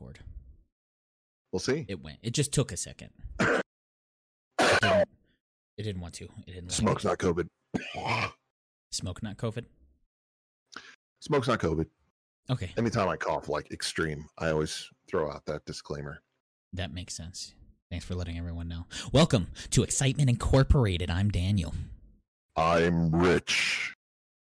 record. We'll see. It went. It just took a second. It didn't, it didn't want to. It didn't. Smoke's it. not COVID. smoke, not COVID. Smoke's not COVID. Okay, Anytime I cough like extreme, I always throw out that disclaimer. that makes sense. Thanks for letting everyone know. Welcome to Excitement Incorporated. I'm Daniel. I'm rich.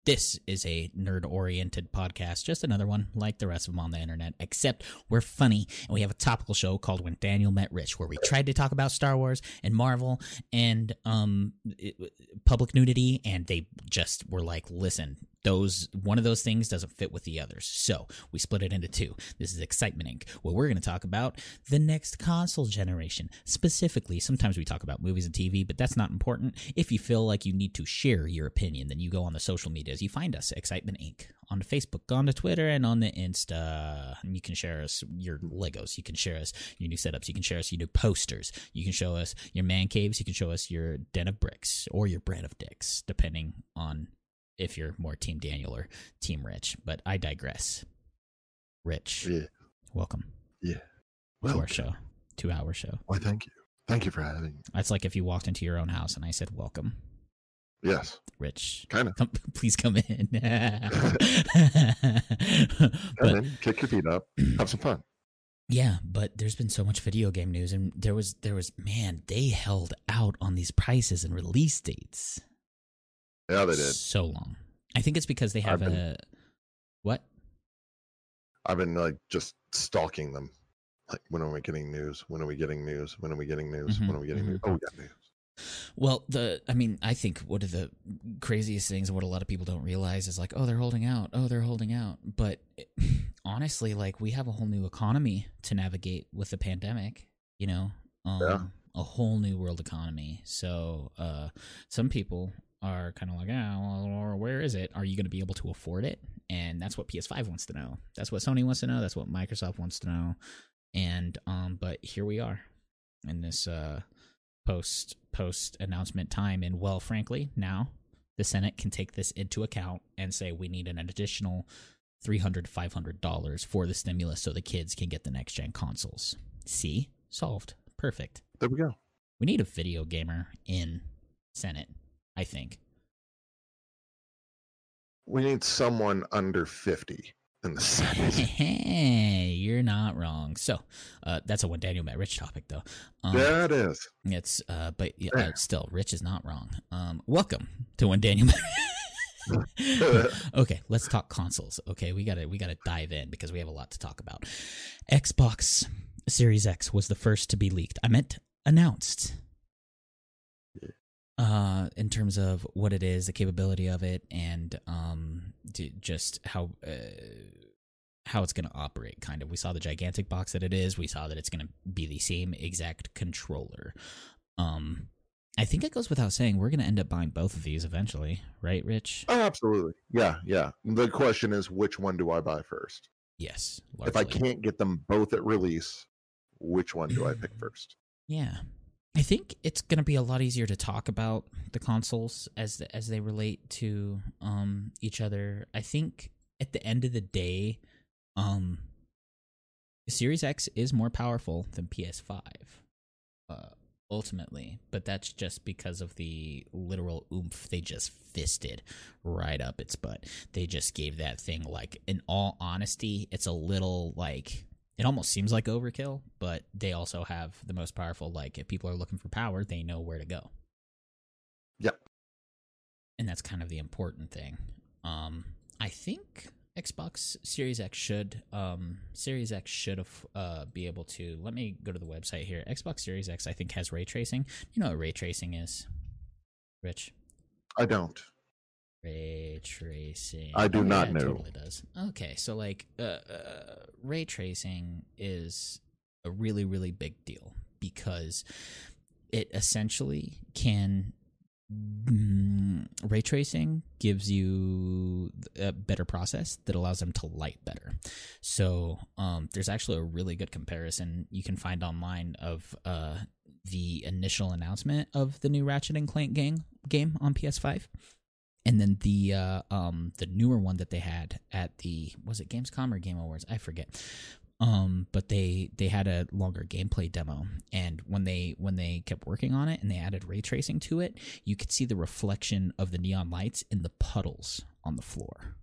This is a nerd oriented podcast, just another one like the rest of them on the internet, except we're funny and we have a topical show called When Daniel Met Rich, where we tried to talk about Star Wars and Marvel and um it- public nudity, and they just were like, listen, those one of those things doesn't fit with the others. So we split it into two. This is Excitement Inc., where we're going to talk about the next console generation. Specifically, sometimes we talk about movies and TV, but that's not important. If you feel like you need to share your opinion, then you go on the social medias. You find us, Excitement Inc., on Facebook, on the Twitter, and on the Insta. And you can share us your Legos. You can share us your new setups. You can share us your new posters. You can show us your man caves. You can show us your den of bricks or your bread of dicks, depending on if you're more Team Daniel or Team Rich. But I digress. Rich, Yeah. welcome Yeah. to Well, our show, two hour show. why, thank you. Thank you for having me. That's like if you walked into your own house and I said, "Welcome, Yes. Rich. Kind of. Come, please come in." Come but in, kick your feet up, have some fun. yeah, but there's been so much video game news, and there was there was man, they held out on these prices and release dates Yeah, they did. so long. I think it's because they have I've been- a what? I've been like just stalking them. Like, when are we getting news? When are we getting news? When are we getting news? Mhm, When are we getting mhm. news? Oh, we got news. Well, the I mean, I think one of the craziest things, what a lot of people don't realize, is like, oh, they're holding out. Oh, they're holding out. But honestly, like, we have a whole new economy to navigate with the pandemic. You know, um, Yeah. a whole new world economy. So, uh, some people are kind of like, well, where is it? Are you going to be able to afford it? And that's what PS5 wants to know. That's what Sony wants to know. That's what Microsoft wants to know. And um, but here we are in this uh post post announcement time and well frankly now the senate can take this into account and say we need an additional 300 500 dollars for the stimulus so the kids can get the next gen consoles see solved perfect There we go. we need a video gamer in senate i think We need someone under 50 in the Senate. hey you're not wrong so uh that's a when daniel met rich topic though um, yeah, it is. It's uh, but yeah, uh, still, Rich is not wrong. Um, welcome to when Daniel. okay, let's talk consoles. Okay, we gotta we gotta dive in because we have a lot to talk about. Xbox Series X was the first to be leaked. I meant announced. Uh, in terms of what it is, the capability of it, and um, just how uh, how it's going to operate kind of we saw the gigantic box that it is we saw that it's going to be the same exact controller um i think it goes without saying we're going to end up buying both of these eventually right rich Oh, absolutely. Yeah, yeah. The question is, which one do I buy first? yes If I can't get them both at release, which one do I pick first? yeah i think it's going to be a lot easier to talk about the consoles as as they relate to um each other. I think at the end of the day um series x is more powerful than ps5 uh ultimately but that's just because of the literal oomph they just fisted right up its butt. They just gave that thing like in all honesty it's a little like it almost seems like overkill but they also have the most powerful like if people are looking for power they know where to go. Yep. and that's kind of the important thing. Um i think xbox series x should um series x should uh be able to let me go to the website here. Xbox series x i think has ray tracing. You know what ray tracing is rich? I don't. Ray tracing. I do Oh, not yeah, know. It totally does. Okay, so like, uh, uh, ray tracing is a really, really big deal because it essentially can. Mm, ray tracing gives you a better process that allows them to light better. So um, there's actually a really good comparison you can find online of uh, the initial announcement of the new Ratchet and Clank game game on PS5 and then the uh, um the newer one that they had at the was it Gamescom or Game Awards? I forget. Um, but they they had a longer gameplay demo, and when they when they kept working on it and they added ray tracing to it, you could see the reflection of the neon lights in the puddles on the floor.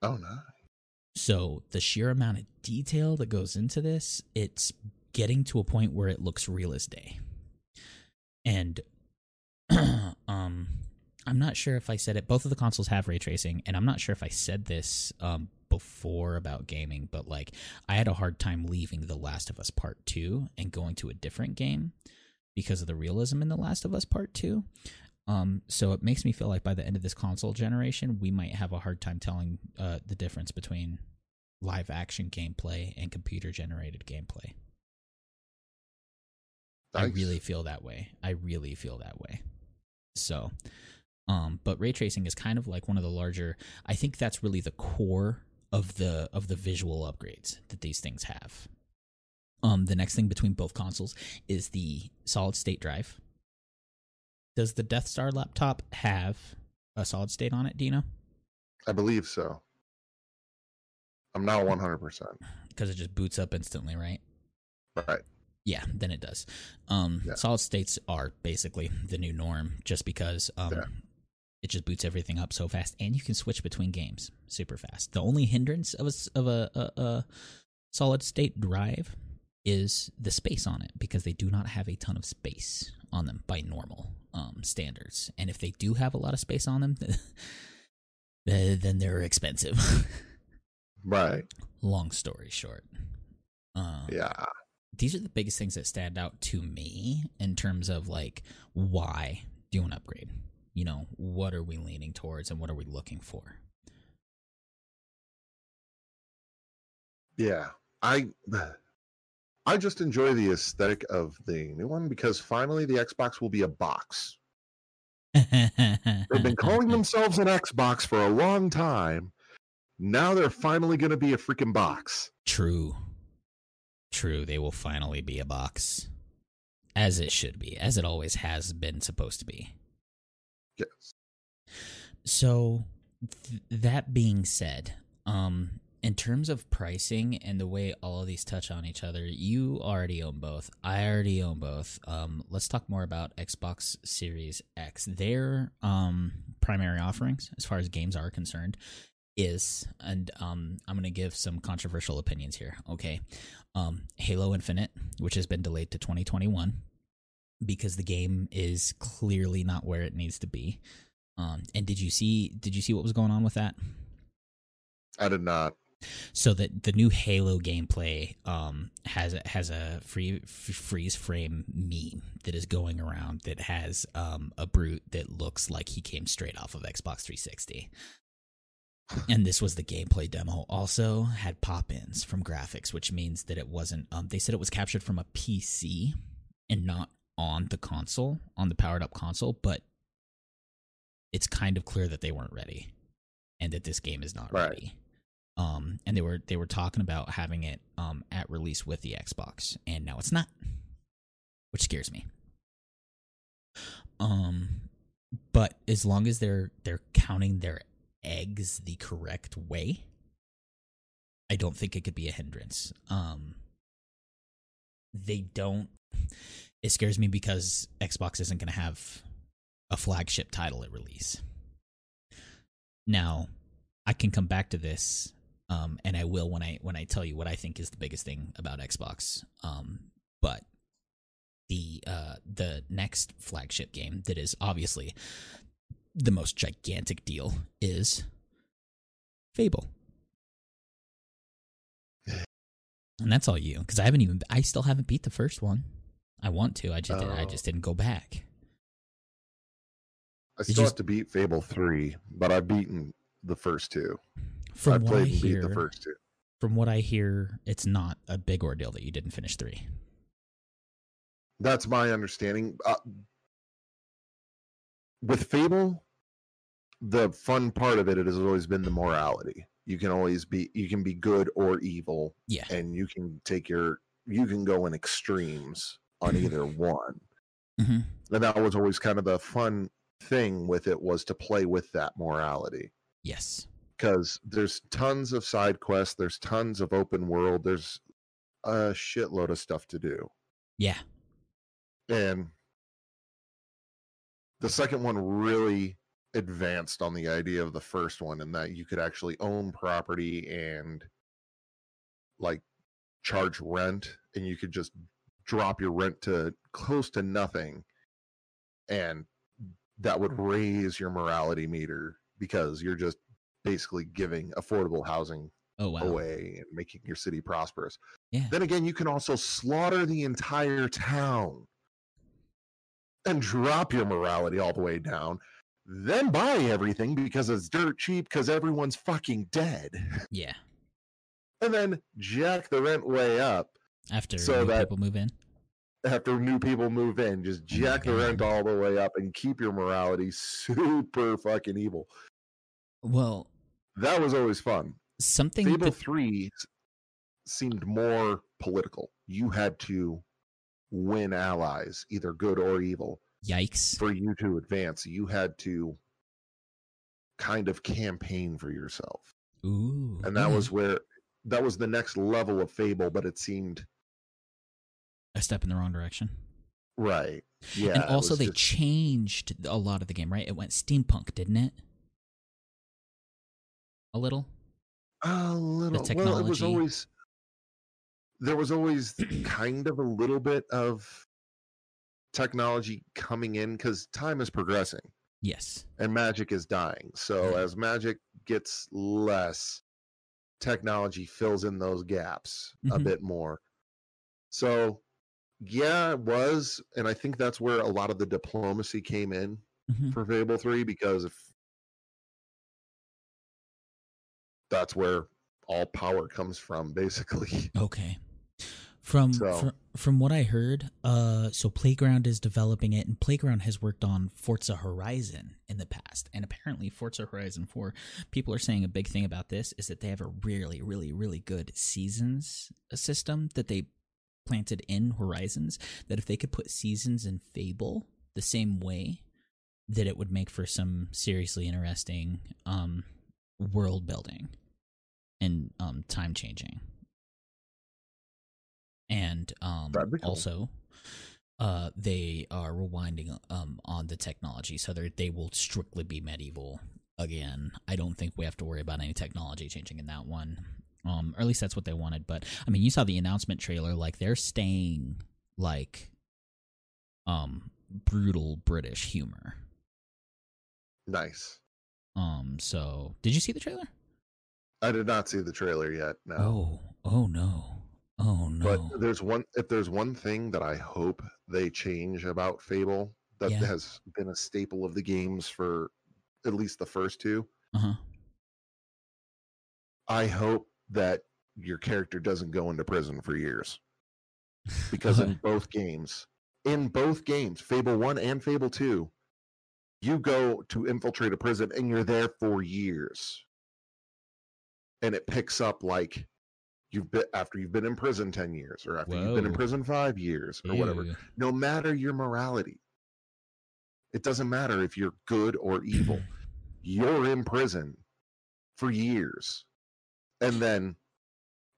Oh, nice. So the sheer amount of detail that goes into this, it's getting to a point where it looks real as day. And um I'm not sure if I said it. Both of the consoles have ray tracing, and I'm not sure if I said this um, before about gaming, but like I had a hard time leaving The Last of Us Part 2 and going to a different game because of the realism in The Last of Us Part 2. Um, so it makes me feel like by the end of this console generation, we might have a hard time telling uh, the difference between live action gameplay and computer generated gameplay. I really feel that way. I really feel that way. So, um, but ray tracing is kind of like one of the larger. I think that's really the core of the of the visual upgrades that these things have. Um, the next thing between both consoles is the solid state drive. Does the Death Star laptop have a solid state on it? Do you know? I believe so. I'm not 100%. Because it just boots up instantly, right? Right. Yeah, then it does. Um, Yeah. Solid states are basically the new norm, just because um, Yeah. It just boots everything up so fast, and you can switch between games super fast. The only hindrance of a of a, a, a solid state drive is the space on it, because they do not have a ton of space on them by normal um, standards, and if they do have a lot of space on them, then then they're expensive. Right. Long story short. Um, Yeah. these are the biggest things that stand out to me in terms of like why do an upgrade you know what are we leaning towards and what are we looking for Yeah. I I just enjoy the aesthetic of the new one because finally the Xbox will be a box. They've been calling themselves an Xbox for a long time. Now they're finally going to be a freaking box. true true they will finally be a box as it should be as it always has been supposed to be Yes. So th- that being said, um in terms of pricing and the way all of these touch on each other, you already own both. I already own both. Um let's talk more about Xbox Series X. Their um primary offerings as far as games are concerned is and um I'm going to give some controversial opinions here. Okay. Um Halo Infinite, which has been delayed to 2021 because the game is clearly not where it needs to be. Um, and did you see? Did you see what was going on with that? I did not. So that the new Halo gameplay um, has a, has a free f- freeze frame meme that is going around that has um, a brute that looks like he came straight off of Xbox 360. And this was the gameplay demo. Also had pop-ins from graphics, which means that it wasn't. Um, they said it was captured from a PC and not on the console, on the powered up console. But it's kind of clear that they weren't ready, and that this game is not Right. ready um and they were they were talking about having it um at release with the Xbox and now it's not which scares me um but as long as they're they're counting their eggs the correct way I don't think it could be a hindrance um they don't it scares me because Xbox isn't going to have a flagship title at release now I can come back to this um, and I will when I when I tell you what I think is the biggest thing about Xbox. Um, but the uh, the next flagship game that is obviously the most gigantic deal is Fable, and that's all you because I haven't even I still haven't beat the first one. I want to. I just I Oh. just didn't go back. I still you- have to beat Fable 3, but I've beaten the first two. From I what I played and beat hear, the first two. from what I hear, it's not a big ordeal that you didn't finish three. That's my understanding. Uh, with Fable, the fun part of it, it has always been the morality. You can always be you can be good or evil, Yeah. and you can take your you can go in extremes on either one. hmm And that was always kind of the fun thing with it was to play with that morality. Yes. because there's tons of side quests there's tons of open world there's a shitload of stuff to do. Yeah. And the second one really advanced on the idea of the first one in that you could actually own property and like charge rent and you could just drop your rent to close to nothing and that would mm. raise your morality meter because you're just basically giving affordable housing Oh wow. away and making your city prosperous. Yeah. Then again, you can also slaughter the entire town and drop your morality all the way down. Then buy everything because it's dirt cheap because everyone's fucking dead. Yeah. And then jack the rent way up After So new that- people move in. after new people move in. Just Oh jack the rent all the way up and keep your morality super fucking evil. Well, That was always fun. something Fable that, 3 s- seemed more political. You had to win allies, either good or evil, yikes. for you to advance. You had to kind of campaign for yourself. Ooh. And that was where that was the next level of Fable, but it seemed a step in the wrong direction. right. Yeah. and also they just- changed a lot of the game, right? It went steampunk, didn't it? A little. A little. Well, it was technology. always there was always kind of a little bit of technology coming in because time is progressing Yes. and magic is dying. So as magic gets less, technology fills in those gaps a Mhm. bit more. So yeah, it was, and I think that's where a lot of the diplomacy came in Mhm. for Fable 3 because if that's where all power comes from basically. Okay. From, So- from from what I heard, uh, so Playground is developing it, and Playground has worked on Forza Horizon in the past, and apparently Forza Horizon Four. People are saying a big thing about this is that they have a really, really, really good seasons system that they planted in Horizons. That if they could put seasons in Fable the same way, that it would make for some seriously interesting um, world building and um, time changing. And um, cool. also, uh, they are rewinding um, on the technology, so they they will strictly be medieval again. I don't think we have to worry about any technology changing in that one. Um, or at least that's what they wanted. But I mean, you saw the announcement trailer; like they're staying like um brutal British humor. Nice. Um, so did you see the trailer? I did not see the trailer yet. No. Oh, oh no, oh no. But there's one if there's one thing that I hope they change about Fable that Yeah. has been a staple of the games for at least the first two. uh huh. I hope that your character doesn't go into prison for years. Because in both games, in both games, Fable 1 and Fable 2, you go to infiltrate a prison and you're there for years. And it picks up like you've been after you've been in prison 10 years or after you've been in prison 5 years or whatever. No matter your morality. It doesn't matter if you're good or evil. You're in prison for years. And then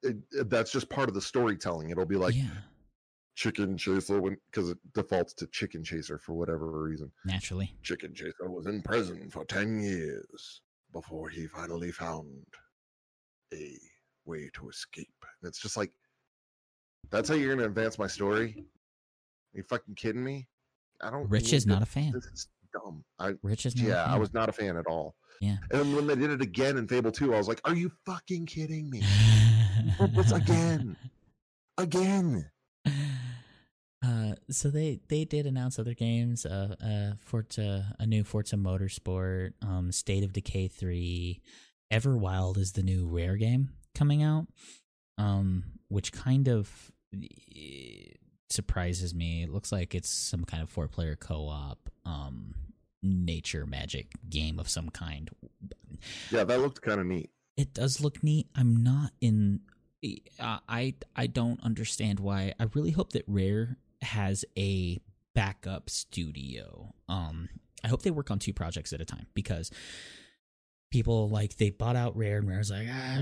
it, it- that's just part of the storytelling. It'll be like yeah, chicken chaser when because it defaults to chicken chaser for whatever reason. naturally. Chicken chaser was in prison for 10 years before he finally found a way to escape. And it's just like that's how you're gonna advance my story? Are you fucking kidding me? I don't Rich is not a fan. This is dumb. I Rich is not. a yeah, I was not a fan at all. Yeah. And then when they did it again in Fable 2, I was like, Are you fucking kidding me? What's again? Again. Uh, so they they did announce other games. Uh, uh, Forza, a new Forza Motorsport, um, State of Decay three, Everwild is the new Rare game coming out. Um, which kind of eh, surprises me. It looks like it's some kind of four player co op, um, nature magic game of some kind. Yeah, that looked kind of neat. It does look neat. I'm not in. Uh, I I don't understand why. I really hope that Rare has a backup studio. Um, I hope they work on two projects at a time because people like they bought out Rare, and Rare's like, ah,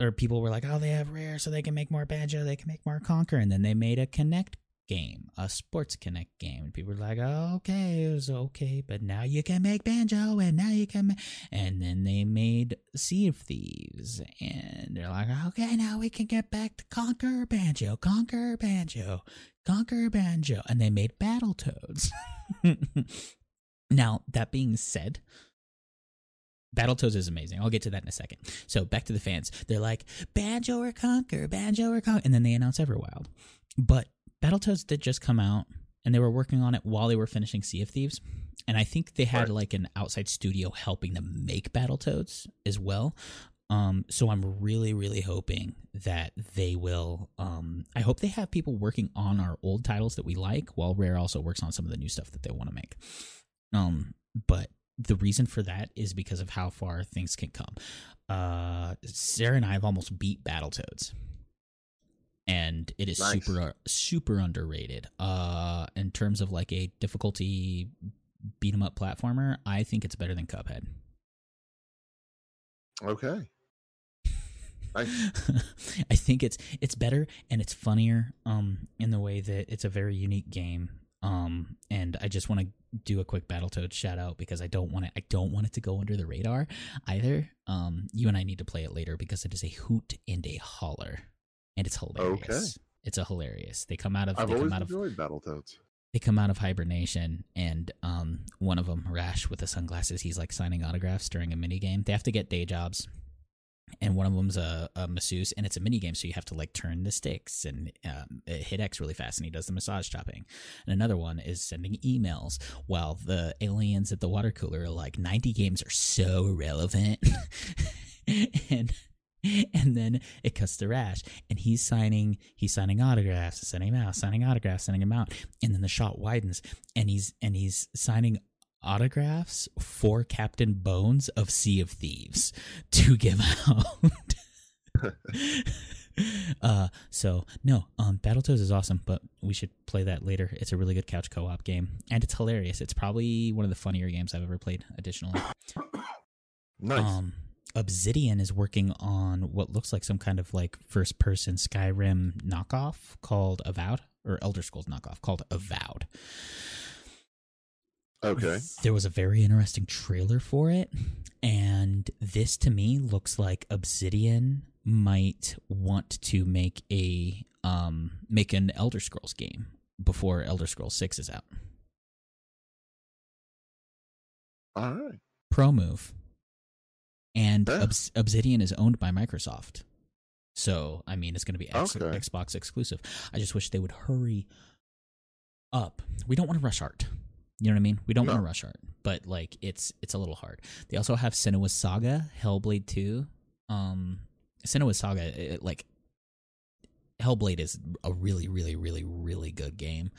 or people were like, oh, they have Rare, so they can make more Banjo, they can make more Conker, and then they made a Kinect game, a Sports Kinect game, and people were like, okay, it was okay, but now you can make Banjo, and now you can, ma-. and then they made Sea of Thieves, and they're like, okay, now we can get back to Conker Banjo, Conker Banjo, Conker Banjo, and they made Battletoads. now that being said. Battletoads is amazing. I'll get to that in a second. So back to the fans. They're like, Banjo or Conker, Banjo or Conker. And then they announce Everwild. But Battletoads did just come out, and they were working on it while they were finishing Sea of Thieves. And I think they had Right. like an outside studio helping them make Battletoads as well. Um, so I'm really, really hoping that they will. Um, I hope they have people working on our old titles that we like, while Rare also works on some of the new stuff that they want to make. Um, but the reason for that is because of how far things can come. Uh, Sarah and I have almost beat Battletoads, and it is Nice. super super underrated. Uh, in terms of like a difficulty beat 'em up platformer, I think it's better than Cuphead. Okay. Nice. I think it's it's better and it's funnier um in the way that it's a very unique game. Um and I just want to do a quick Battletoads shout out because I don't want it I don't want it to go under the radar either. Um you and I need to play it later because it is a hoot and a holler. And it's hilarious. Okay. It's a hilarious. They come out of I've they come always out of enjoyed Battletoads. they come out of hibernation and um one of them rash with the sunglasses he's like signing autographs during a mini game they have to get day jobs and one of them's a, a masseuse and it's a mini game so you have to like turn the sticks and um, hit x really fast and he does the massage chopping and another one is sending emails while the aliens at the water cooler are like 90 games are so irrelevant and and then it cuts to Rash, and he's signing he's signing autographs, sending them out, signing autographs, sending them out, and then the shot widens, and he's and he's signing autographs for Captain Bones of Sea of Thieves to give out. uh, so no, um, Battletoads is awesome, but we should play that later. It's a really good couch co-op game, and it's hilarious. It's probably one of the funnier games I've ever played. Additionally, Nice. um, Obsidian is working on what looks like some kind of like first person Skyrim knockoff called Avowed or Elder Scrolls knockoff called Avowed. okay. There was a very interesting trailer for it, and this to me looks like Obsidian might want to make a um make an Elder Scrolls game before Elder Scrolls 6 is out. All right. Pro move. And Yeah. Obs- Obsidian is owned by Microsoft. So, I mean, it's going to be X- Okay. Xbox exclusive. I just wish they would hurry up. We don't want to rush art. You know what I mean? We don't want to rush art, but like it's it's a little hard. They also have Senua's Saga, Hellblade 2. Um Senua's Saga it, like Hellblade is a really really really really good game.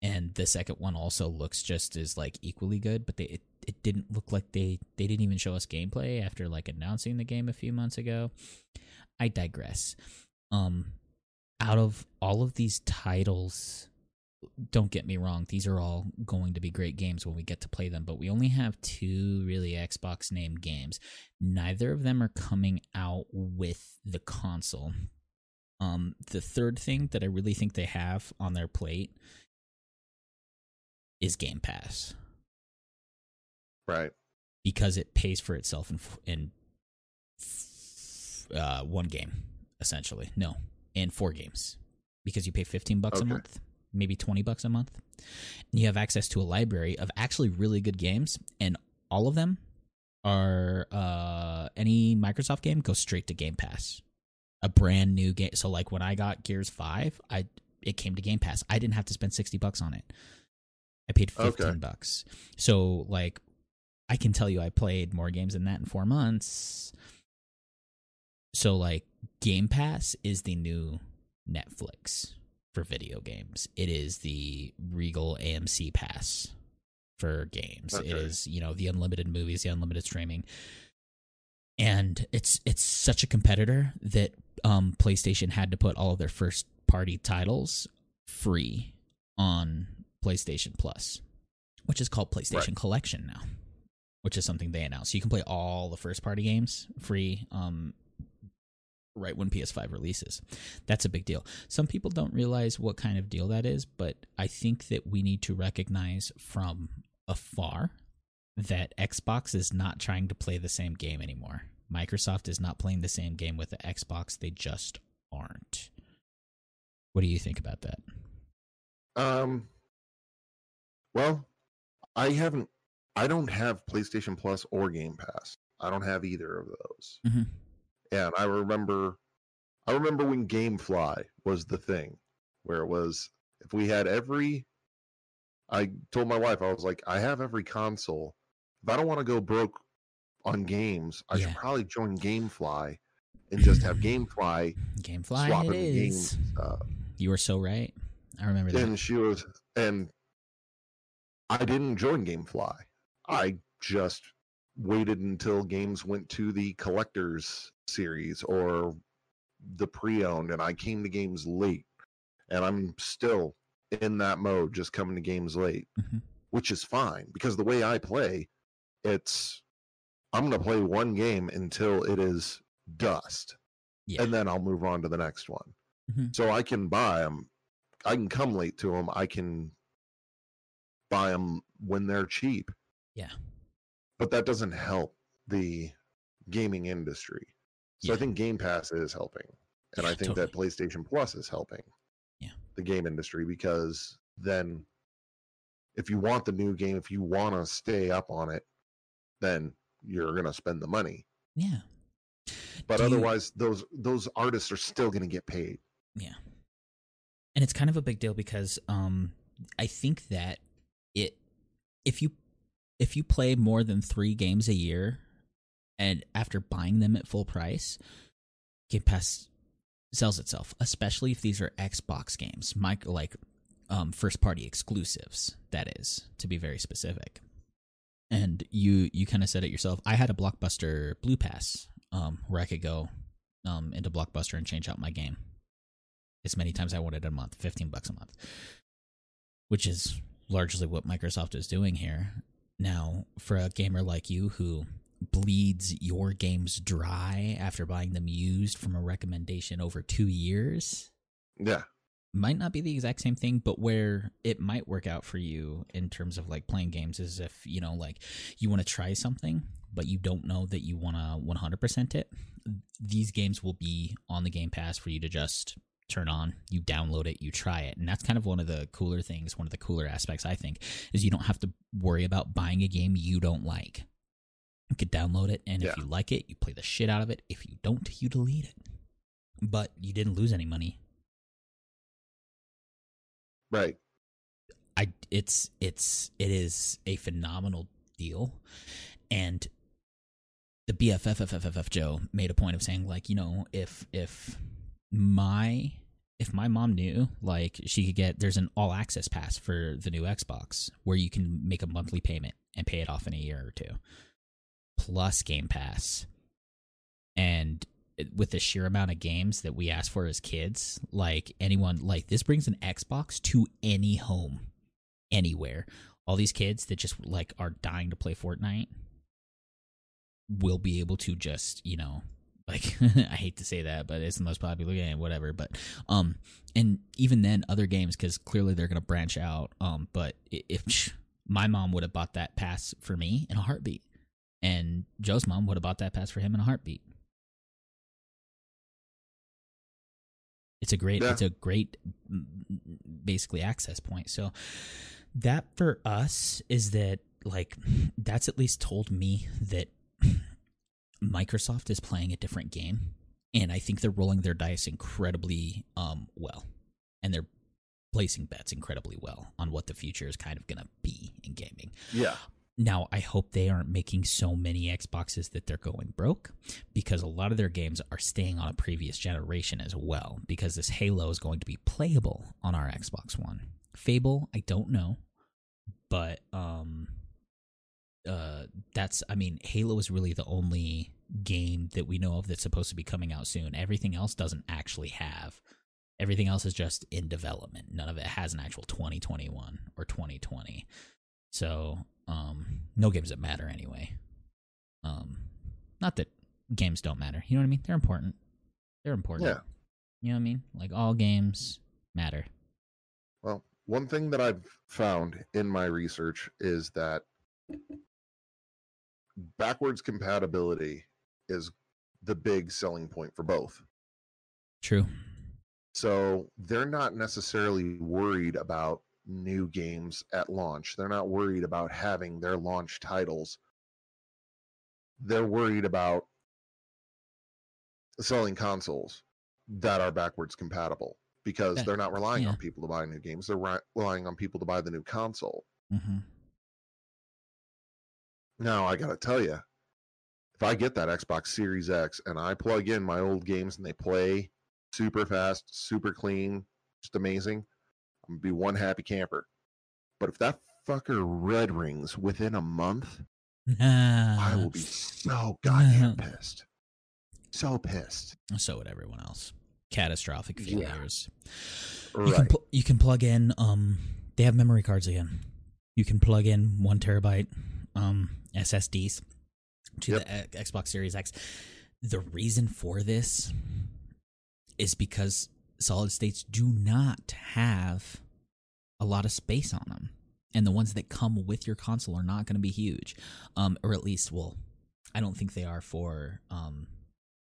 And the second one also looks just as like equally good, but they it, it didn't look like they they didn't even show us gameplay after like announcing the game a few months ago. I digress. Um out of all of these titles don't get me wrong, these are all going to be great games when we get to play them, but we only have two really Xbox named games. Neither of them are coming out with the console. Um, the third thing that I really think they have on their plate is Game Pass Right. because it pays for itself in in uh, one game essentially. No, in four games because you pay 15 bucks Okay. a month, maybe 20 bucks a month. And you have access to a library of actually really good games and all of them are uh any Microsoft game goes straight to Game Pass. A brand new game. So like when I got Gears 5, I it came to Game Pass. I didn't have to spend 60 bucks on it. I paid 15 Okay. bucks. So like I can tell you I played more games than that in 4 months. So like Game Pass is the new Netflix for video games. It is the Regal AMC Pass for games. It Okay. is, you know, the unlimited movies, the unlimited streaming. And it's it's such a competitor that um PlayStation had to put all of their first party titles free on PlayStation Plus, which is called PlayStation Right. Collection now. which is something they announced. You can play all the first party games free um, right when PS5 releases. That's a big deal. Some people don't realize what kind of deal that is, but I think that we need to recognize from afar that Xbox is not trying to play the same game anymore. Microsoft is not playing the same game with the Xbox. They just aren't. What do you think about that? Um well, I haven't I don't have PlayStation Plus or Game Pass. I don't have either of those. Mm-hmm. And I remember I remember when GameFly was the thing where it was if we had every I told my wife I was like I have every console. If I don't want to go broke on games, I Yeah. should probably join GameFly and just have GameFly Gamefly it is. games. Uh, You were so right. I remember that. and she was and I didn't join GameFly. I just waited until games went to the collectors series or the pre-owned and I came to games late and I'm still in that mode just coming to games late Mhm. which is fine because the way I play it's I'm going to play one game until it is dust Yeah. and then I'll move on to the next one. Mhm. So I can buy them. I can come late to them. I can buy them when they're cheap. Yeah. But that doesn't help the gaming industry. So I think Game Pass is helping. And Yeah, I think that PlayStation Plus is helping Yeah. the game industry because then if you want the new game, if you want to stay up on it, then you're going to spend the money. yeah. But Do you- otherwise those those artists are still going to get paid. Yeah. And it's kind of a big deal because um I think that it if you if you play more than 3 games a year and after buying them at full price, Game Pass sells itself, especially if these are Xbox games, Mike like um first party exclusives that is, to be very specific. And you you kind of said it yourself. I had a Blockbuster Blue Pass um where I could go um into Blockbuster and change out my game as many times I wanted a month, 15 bucks a month, which is largely what Microsoft is doing here. Now, for a gamer like you who bleeds your games dry after buying them used from a recommendation over two years, Yeah. might not be the exact same thing, but where it might work out for you in terms of like playing games is if, you know, like you want to try something, but you don't know that you want to 100% it. These games will be on the Game Pass for you to just turn on, you download it, you try it. And that's kind of one of the cooler things, one of the cooler aspects, I think, is you don't have to worry about buying a game you don't like. You could download it, and if you like it, you play the shit out of it. If you don't, you delete it. But you didn't lose any money Right. I it's it's it is a phenomenal deal, and the BFFFFF Joe made a point of saying like you know if if my if my mom knew like she could get there's an all access pass for the new Xbox where you can make a monthly payment and pay it off in a year or two. Plus Game Pass. And with the sheer amount of games that we asked for as kids like anyone like this brings an Xbox to any home anywhere. All these kids that just like are dying to play Fortnite will be able to just you know like I hate to say that, but it's the most popular game, whatever. But um, and even then, other games because clearly they're gonna branch out. Um, but if my mom would have bought that pass for me in a heartbeat, and Joe's mom would have bought that pass for him in a heartbeat. It's a great, Yeah. it's a great, basically access point. So that for us is that like that's at least told me that Microsoft is playing a different game, and I think they're rolling their dice incredibly um, well, and they're placing bets incredibly well on what the future is kind of going to be in gaming. Yeah. Now, I hope they aren't making so many Xboxes that they're going broke because a lot of their games are staying on a previous generation as well because this Halo is going to be playable on our Xbox One. Fable, I don't know, but um uh that's I mean, Halo is really the only game that we know of that's supposed to be coming out soon. Everything else doesn't actually have. Everything else is just in development. None of it has an actual 2021 or 2020. So, um, no games that matter anyway. Um, not that games don't matter. You know what I mean? They're important. They're important. Yeah. You know what I mean? Like all games matter. Well, one thing that I've found in my research is that backwards compatibility is the big selling point for both. True. So they're not necessarily worried about new games at launch. They're not worried about having their launch titles. They're worried about selling consoles that are backwards compatible because That- they're not relying yeah. on people to buy new games. They're ri- relying on people to buy the new console. hmm Now, I got to tell you, if I get that Xbox Series X and I plug in my old games and they play super fast, super clean, just amazing, I'm going to be one happy camper. But if that fucker red rings within a month, I will be so goddamn pissed. So pissed. so would everyone else. Catastrophic Yeah. failures. You can Right. pl- you can plug in. Um, they have memory cards again. You can plug in one terabyte um SSDs to Yep. the X- Xbox Series X. The reason for this is because solid states do not have a lot of space on them, and the ones that come with your console are not going to be huge, um, or at least, well, I don't think they are for um,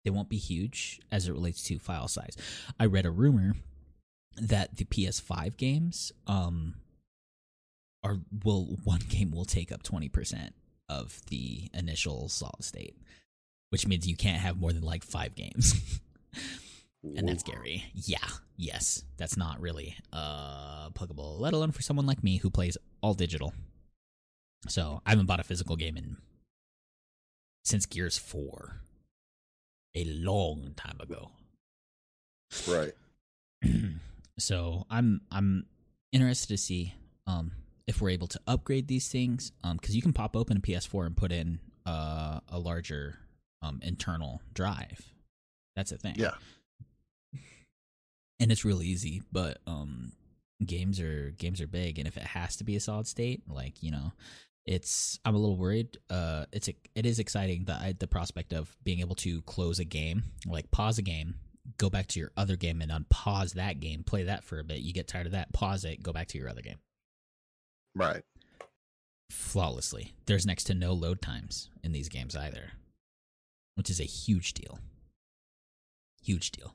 they won't be huge as it relates to file size. I read a rumor that the PS5 games um are will one game will take up 20% of the initial solid state, which means you can't have more than like 5 games. and that's scary. Yeah. Yes. That's not really uh applicable, let alone for someone like me who plays all digital. So, I haven't bought a physical game in since Gears 4. A long time ago. Right. so I'm I'm interested to see um if we're able to upgrade these things um because you can pop open a PS4 and put in uh, a larger um internal drive. That's a thing. Yeah. and it's really easy, but um games are games are big, and if it has to be a solid state, like you know. It's I'm a little worried. Uh, it's it is exciting the the prospect of being able to close a game, like pause a game, go back to your other game and unpause that game, play that for a bit. You get tired of that, pause it, go back to your other game Right. flawlessly. There's next to no load times in these games either, which is a huge deal. Huge deal.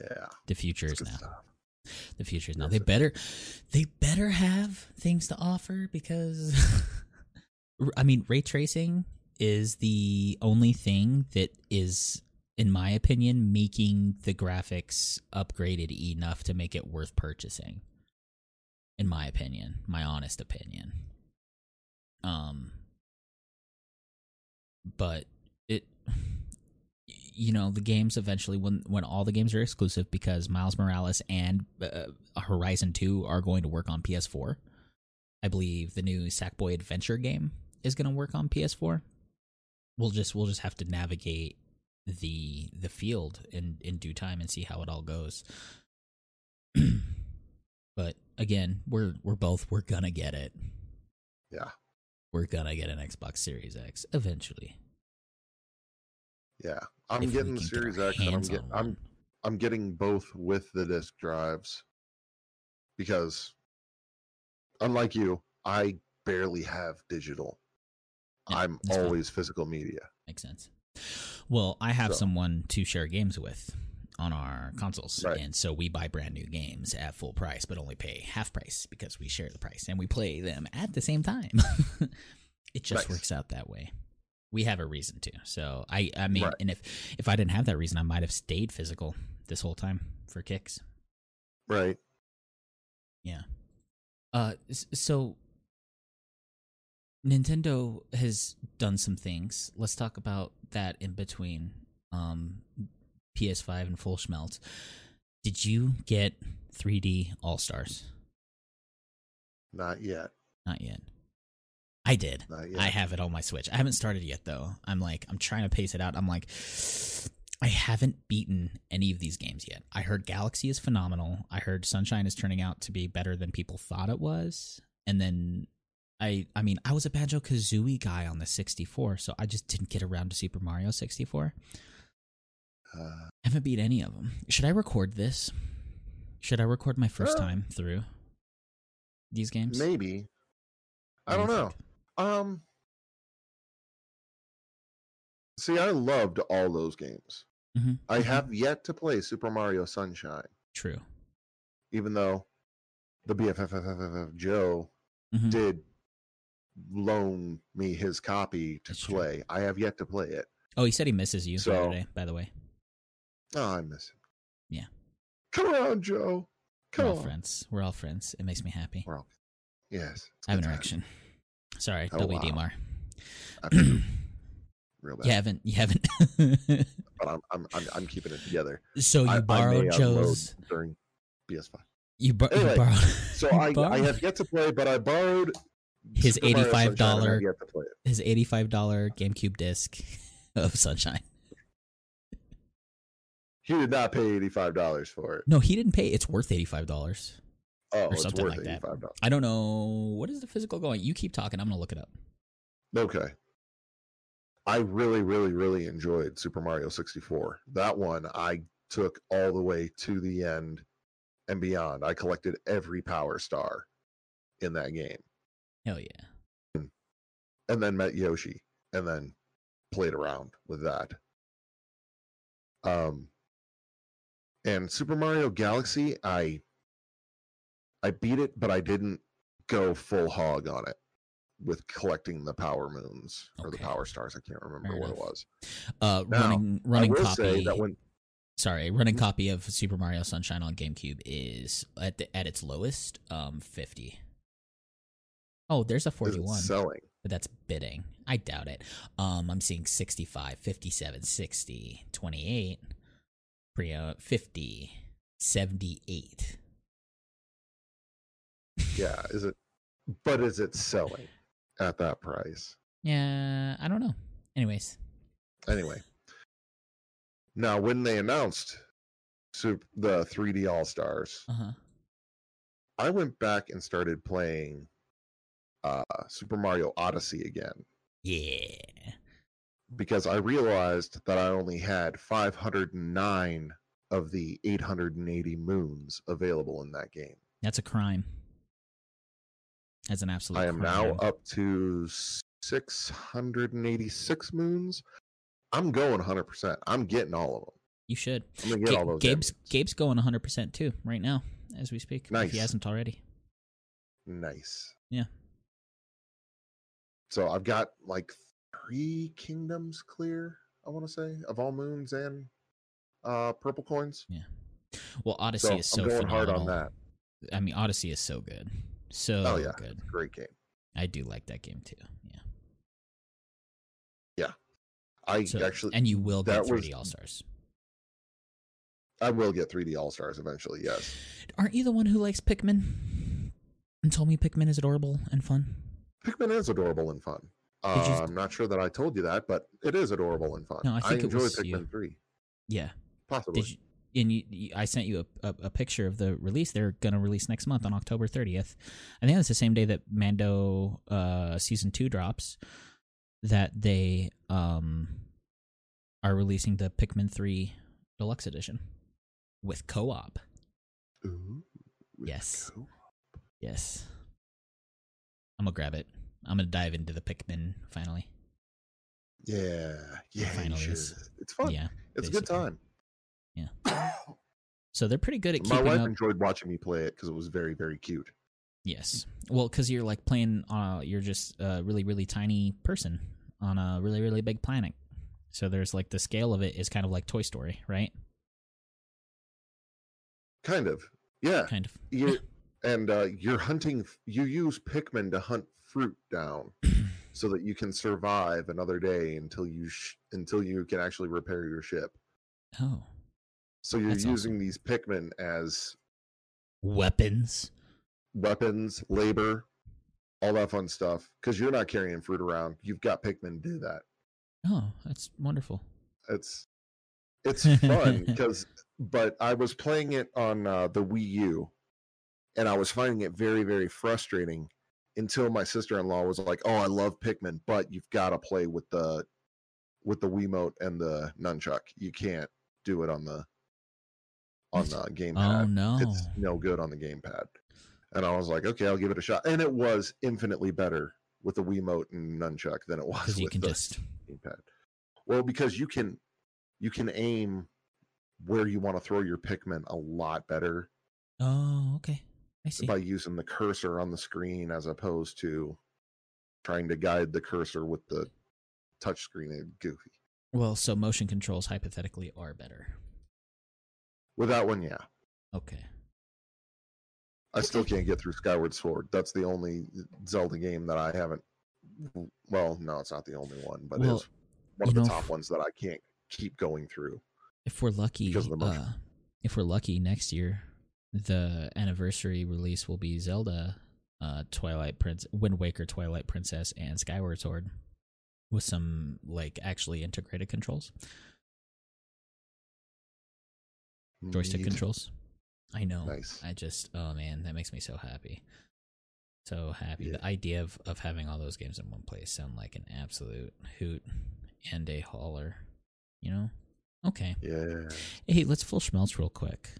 Yeah. The future is now. stuff. The future is now. They better, they better have things to offer because, I mean, ray tracing is the only thing that is, in my opinion, making the graphics upgraded enough to make it worth purchasing. In my opinion, my honest opinion. Um, but it you know the games eventually when when all the games are exclusive because Miles Morales and uh, Horizon 2 are going to work on PS4. I believe the new Sackboy Adventure game is going to work on PS4. We'll just we'll just have to navigate the the field in in due time and see how it all goes. but again, we're we're both we're gonna get it. Yeah. We're gonna get an Xbox Series X eventually. Yeah. I'm if getting the Series X and I'm hands get, I'm. I'm getting both with the disk drives because unlike you, I barely have digital. Yeah, I'm that's fine. always physical media. Makes sense. Well, I have So- someone to share games with on our consoles, Right. and so we buy brand new games at full price, but only pay half price because we share the price and we play them at the same time. it just Nice. works out that way. We have a reason to. So I, I mean, Right. and if if I didn't have that reason, I might have stayed physical this whole time for kicks. Right. Yeah. Uh, so Nintendo has done some things. Let's talk about that in between um, PS5 and Full Schmelz. Did you get 3D All Stars? Not yet. Not yet. I did. Not yet. I have it on my Switch. I haven't started yet though. I'm like I'm trying to pace it out. I'm like I haven't beaten any of these games yet. I heard Galaxy is phenomenal. I heard Sunshine is turning out to be better than people thought it was. and then I I mean I was a Banjo Kazooie guy on the 64, so I just didn't get around to Super Mario 64. Uh, I haven't beat any of them. Should I record this? Should I record my first Uh, time through these games? maybe. I don't do know. think? Um. See, I loved all those games. Mhm, I mhm. have yet to play Super Mario Sunshine, True. even though the BFFFFF Joe Mhm. did loan me his copy to That's true. play. I have yet to play it. Oh, he said he misses you So- other day. By the way, Oh, I miss him. Yeah. Come on, Joe. Come we're all on. friends. We're all friends. It makes me happy. We're all yes. I have an erection. Sorry, Oh, wow. WDMR. I feel real bad. You haven't. You haven't. but I'm, I'm I'm I'm keeping it together. so you I, I borrowed unload Joe's. during PS5. You, bor- you borrowed. So you I, I have yet to play, but I borrowed His Super Mario Sunshine and $85 I've yet to play it. his eighty-five dollar GameCube disc of Sunshine. He did not pay eighty five dollars for it. No, he didn't pay. It's worth eighty-five dollars. Oh, it's something worth like that. I don't know what is the physical going. You keep talking. I'm gonna look it up. Okay. I really, really, really enjoyed Super Mario 64. That one I took all the way to the end and beyond. I collected every power star in that game Hell yeah. and then met Yoshi and then played around with that. Um and Super Mario Galaxy, I I beat it, but I didn't go full hog on it with collecting the power moons or the power stars. I can't remember Fair what enough. it was. Uh, Now, running running copy. say that when sorry, running copy of Super Mario Sunshine on GameCube is at the, at its lowest, um, fifty. Oh, there's a forty-one, selling, but that's bidding. I doubt it. Um, I'm seeing 65, 57, 60, 28, uh, 50, 78. yeah, is it? But is it selling at that price? Yeah, I don't know. Anyways, Anyway, now when they announced Sup- the 3D All Stars, uh huh. I went back and started playing uh, Super Mario Odyssey again Yeah. Because I realized that I only had 509 of the 880 moons available in that game. That's a crime. That's an absolute I am now up to 686 moons. I'm going 100%. I'm getting all of them. You should. I'm to get Ga- all those. Gabe's. Gabe's going 100% too right now as we speak. If Nice. he hasn't already. Nice. Yeah. So I've got like three kingdoms clear, I want to say, of all moons and uh purple coins. Yeah. Well, Odyssey So is so I'm going hard on that. I mean, Odyssey is so good. So Oh, yeah. good. Great game. I do like that game too. Yeah. Yeah. I So, actually and you will get 3D All Stars. I will get 3D All Stars eventually, yes. Aren't you the one who likes Pikmin? And told me Pikmin is adorable and fun. Pikmin is adorable and fun. Uh, I'm not sure that I told you that, but it is adorable and fun. No, I think it enjoyed was Pikmin you. 3. Yeah. Possibly. Did you? And you, you, I sent you a, a, a picture of the release. They're gonna release next month on October 30th. I think that's the same day that Mando uh, season two drops. That they um are releasing the Pikmin 3 Deluxe Edition with co-op. Ooh, with Yes. co- Yes. I'm gonna grab it. I'm gonna dive into the Pikmin finally. Yeah. Yeah. finally. It's fun. Yeah. it's a good time. Yeah. So they're pretty good at My wife up. enjoyed watching me play it because it was very, very cute. Yes. Well, because you're like playing, uh, you're just a really, really tiny person on a really, really big planet. So there's like the scale of it is kind of like Toy Story, right? Kind of. Yeah. Kind of. You're, and uh, you're hunting, you use Pikmin to hunt fruit down so that you can survive another day until you sh- until you can actually repair your ship. Oh. So you're That's using awesome. these Pikmin as Weapons. weapons, labor, all that fun stuff. Because you're not carrying fruit around. You've got Pikmin to do that. Oh, that's wonderful. It's it's fun because but I was playing it on uh, the Wii U and I was finding it very very frustrating until my sister-in-law was like, "Oh, I love Pikmin, but you've got to play with the with the Wiimote and the nunchuck. You can't do it on the on the oh, gamepad. Oh no. It's no good on the gamepad." And I was like, "Okay, I'll give it a shot." And it was infinitely better with the Wiimote and nunchuck than it was with can the just gamepad. Well, because you can you can aim where you want to throw your Pikmin a lot better Oh, okay. I see. by using the cursor on the screen as opposed to trying to guide the cursor with the touchscreen. and goofy. Well, so motion controls hypothetically are better. With that one, yeah. Okay. I still can't get through Skyward Sword. That's the only Zelda game that I haven't well, no, it's not the only one, but Well, it's one of the know, top ones that I can't keep going through. If we're lucky, Because of the motion. uh, if we're lucky next year, the anniversary release will be Zelda, uh, Twilight Prince, Wind Waker, Twilight Princess, and Skyward Sword, with some like actually integrated controls, joystick controls. I know. Nice. I just, oh man, that makes me so happy. So happy. Yeah. The idea of, of having all those games in one place sound like an absolute hoot and a hauler. You know? Okay. Yeah. Hey, let's full schmelz real quick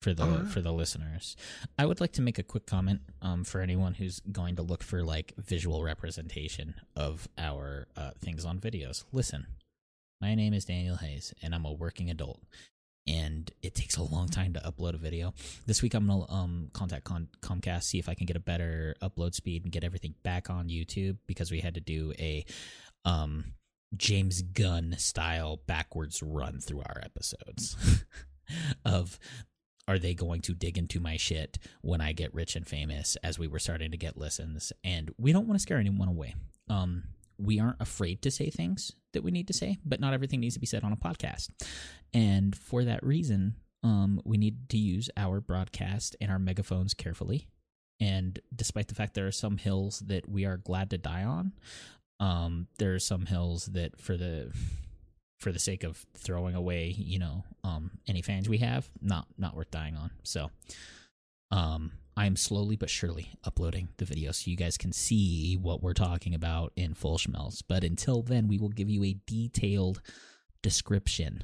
for the Alright. for the listeners. I would like to make a quick comment um, for anyone who's going to look for like visual representation of our uh, things on videos. Listen, my name is Daniel Hayes, and I'm a working adult, and it takes a long time to upload a video. This week, I'm gonna um, contact Con- Comcast see if I can get a better upload speed and get everything back on YouTube because we had to do a um, James Gunn style backwards run through our episodes of are they going to dig into my shit when I get rich and famous as we were starting to get listens and we don't want to scare anyone away. Um we aren't afraid to say things that we need to say, but not everything needs to be said on a podcast. And for that reason, um we need to use our broadcast and our megaphones carefully. And despite the fact there are some hills that we are glad to die on, um there are some hills that for the for the sake of throwing away you know um any fans we have not not worth dying on. So um i'm slowly but surely uploading the video so you guys can see what we're talking about in full schmelz. But until then we will give you a detailed description.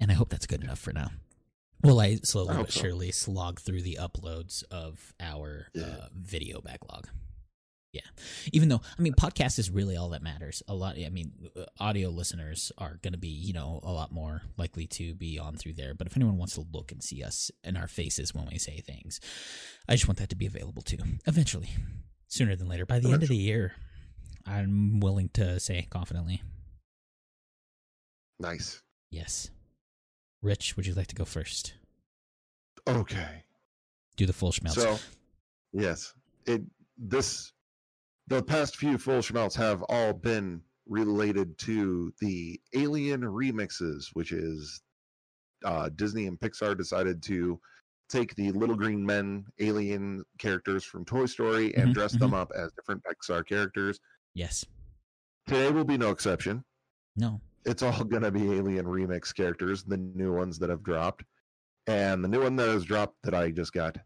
And i hope that's good enough for now. Well i slowly I but so. surely slog through the uploads of our Yeah. uh, video backlog yeah. Even though, I mean, podcast is really all that matters. A lot, I mean, uh, audio listeners are going to be, you know, a lot more likely to be on through there. But if anyone wants to look and see us and our faces when we say things, I just want that to be available too. Eventually, sooner than later. By the end of the year, I'm willing to say confidently, Nice. yes. Rich, would you like to go first? Okay. Do the full schmelz. So, yes, it this the past few full schmelts have all been related to the Alien remixes, which is uh, Disney and Pixar decided to take the little green men alien characters from Toy Story and Mhm, dress them up as different Pixar characters. yes. Today will be no exception. No. It's all going to be alien remix characters, the new ones that have dropped. And the new one that has dropped that I just got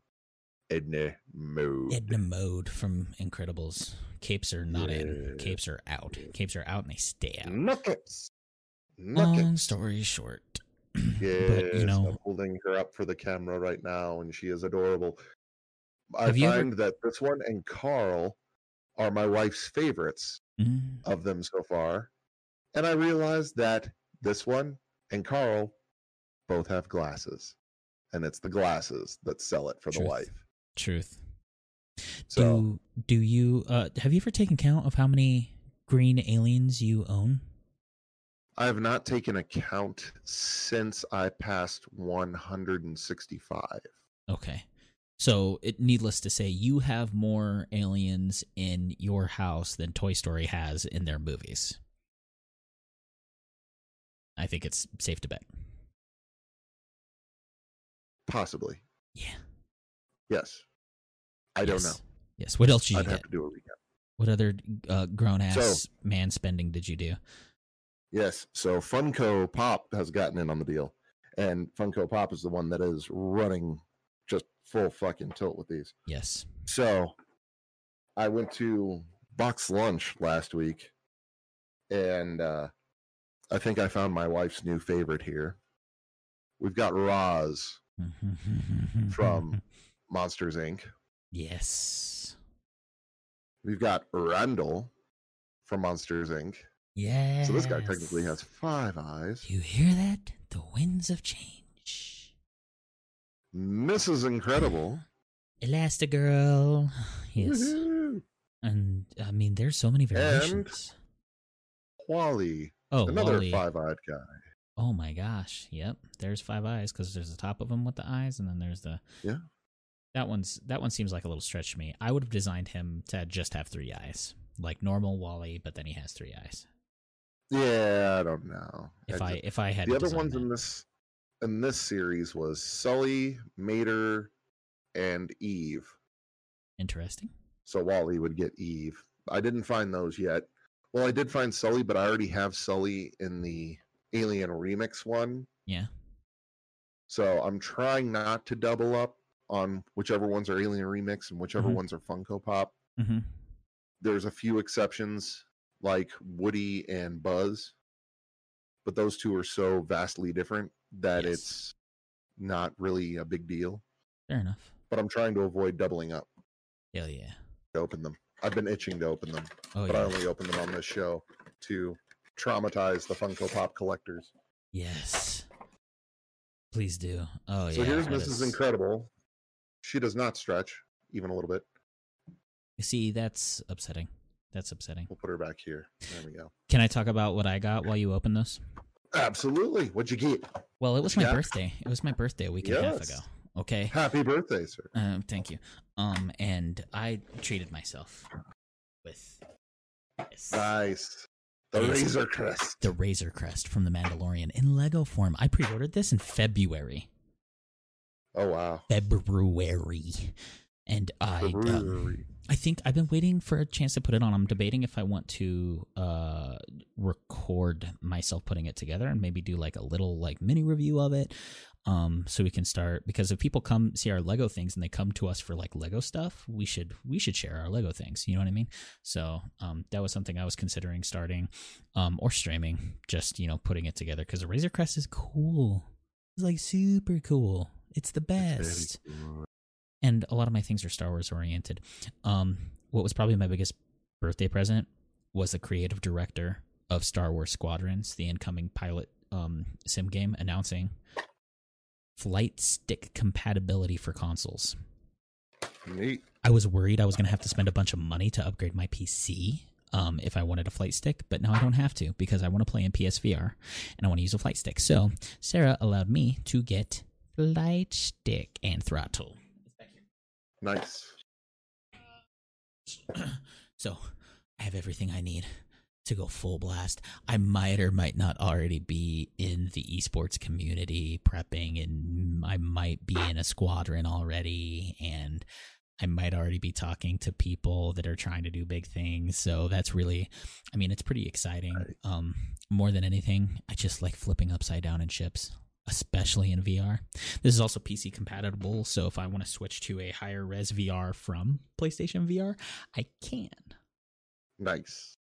Edna Mode. Edna Mode from Incredibles. Capes are not in. Capes are out. Capes are out and they stay out. Nuggets. Long story short. Yes, but you know, I'm holding her up for the camera right now, and she is adorable. I you ever- find that this one and Carl are my wife's favorites mm, of them so far, and I realized that this one and Carl both have glasses, and it's the glasses that sell it for the Truth. wife. truth. So do do you uh have you ever taken count of how many green aliens you own? I have not taken a count since I passed 165. Okay. So, it needless to say, you have more aliens in your house than Toy Story has in their movies. I think it's safe to bet. Possibly, Yeah. yes. I don't Yes. know. Yes. What else did you I'd get? have to do a recap. What other uh, grown ass So- man spending did you do? Yes. So Funko Pop has gotten in on the deal, and Funko Pop is the one that is running just full fucking tilt with these. Yes. So I went to BoxLunch last week and uh I think I found my wife's new favorite here. We've got Roz from Monsters Inc. Yes. We've got Randall from Monsters Inc. Yeah. So this guy technically has five eyes. You hear that? The winds of change. Mrs. Incredible. Elastigirl. Yes. Woohoo. And I mean, there's so many variations. WALL-E. oh, Another WALL-E. five eyed guy. Oh my gosh. Yep. There's five eyes because there's the top of him with the eyes, and then there's the. Yeah. That one's that one seems like a little stretch to me. I would have designed him to just have three eyes, like normal WALL-E, but then he has three eyes. Yeah, I don't know. If I I if I had the other ones that. in this in this series was Sully, Mater, and Eve. interesting. So WALL-E would get Eve. I didn't find those yet. Well, I did find Sully, but I already have Sully in the Alien Remix one. Yeah. So I'm trying not to double up on whichever ones are Alien Remix and whichever Mhm. ones are Funko Pop. Mm-hmm. There's a few exceptions like Woody and Buzz, but those two are so vastly different that Yes. it's not really a big deal. Fair enough. But I'm trying to avoid doubling up Hell yeah. to open them. I've been itching to open them, Oh but I only open them on this show to traumatize the Funko Pop collectors. Yes. Please do. Oh so yeah. So here's Mrs. is- Incredible. She does not stretch even a little bit. You see, that's upsetting. That's upsetting. We'll put her back here. There we go. Can I talk about what I got while you open this? Absolutely. What'd you get? Well, it was my Yeah. birthday. It was my birthday a week and a half ago. Okay. Happy birthday, sir. Um, thank you. Um, and I treated myself with this, Nice. The Yes. Razor Crest. the Razor Crest from The Mandalorian in Lego form. I pre-ordered this in February. Oh wow. February, and I The um. I think I've been waiting for a chance to put it on. I'm debating if I want to uh, record myself putting it together and maybe do like a little like mini review of it, um, so we can start. Because if people come see our Lego things and they come to us for like Lego stuff, we should we should share our Lego things. You know what I mean? So um, that was something I was considering starting, um, or streaming. Just you know putting it together because the Razor Crest is cool. It's like super cool. It's the best good. and a lot of my things are Star Wars oriented. Um, what was probably my biggest birthday present was the creative director of Star Wars Squadrons, the incoming pilot um, sim game, announcing flight stick compatibility for consoles. Neat. I was worried I was going to have to spend a bunch of money to upgrade my PC um, if I wanted a flight stick, but now I don't have to because I want to play in PSVR and I want to use a flight stick. So Sarah allowed me to get flight stick and throttle. Nice. so I have everything I need to go full blast. I might or might not already be in the esports community prepping, and I might be in a squadron already, and I might already be talking to people that are trying to do big things. So that's really, I mean, it's pretty exciting. Um, more than anything, I just like flipping upside down in ships. Especially in VR. This is also PC compatible, so if I want to switch to a higher res VR from PlayStation VR, I can. Nice.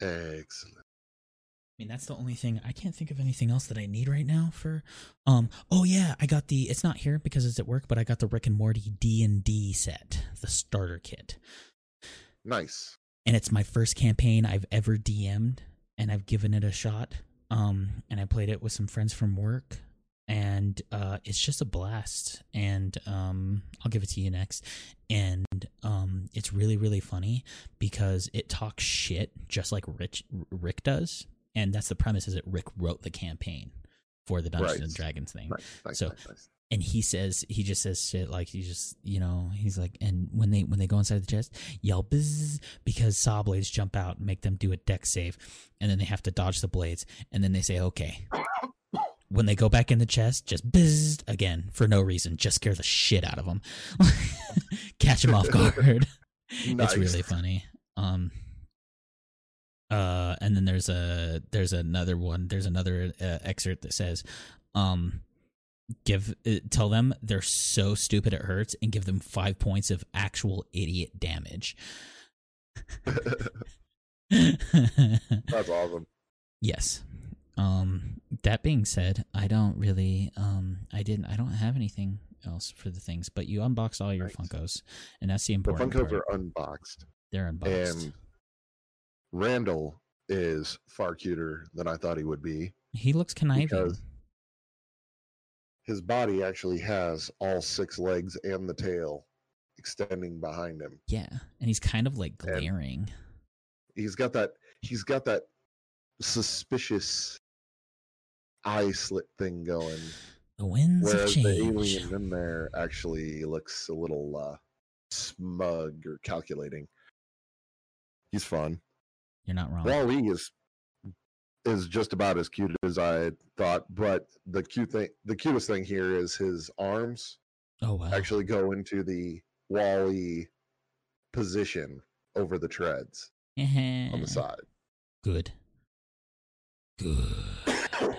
Excellent. I mean, that's the only thing. I can't think of anything else that I need right now for. Um. Oh yeah, I got the. It's not here because it's at work, but I got the Rick and Morty D and D set, the starter kit, Nice. and it's my first campaign I've ever DM'd, and I've given it a shot. Um, and I played it with some friends from work, and uh, it's just a blast. And um, I'll give it to you next. And um, it's really really funny because it talks shit just like Rich Rick does, and that's the premise. Is that Rick wrote the campaign for the Dungeons Right. and Dragons thing, Nice. Nice. So- nice. And he says he just says shit like he just you know he's like and when they when they go inside the chest yell buzz because saw blades jump out and make them do a dex save. And then they have to dodge the blades and then they say okay. When they go back in the chest just buzz again for no reason just scare the shit out of them. Catch them off guard. Nice. it's really funny. Um uh and then there's a there's another one there's another uh, excerpt that says um give uh, tell them they're so stupid it hurts and give them five points of actual idiot damage That's awesome. yes um that being said i don't really um i didn't i don't have anything else for the things but you unboxed all your funkos and that's the important. The Funkos part. are unboxed, they're unboxed and Randall is far cuter than I thought he would be. he looks conniving because- His body actually has all six legs and the tail extending behind him. yeah and he's kind of like And- glaring He's got that. He's got that suspicious eye slit thing going. the winds of Whereas the change alien in there actually looks a little uh, smug or calculating. He's fun. you're not wrong WALL-E is is just about as cute as I thought, but the cute thing, the cutest thing here is his arms oh wow actually go into the WALL-E position over the treads on the uh-huh. side. good good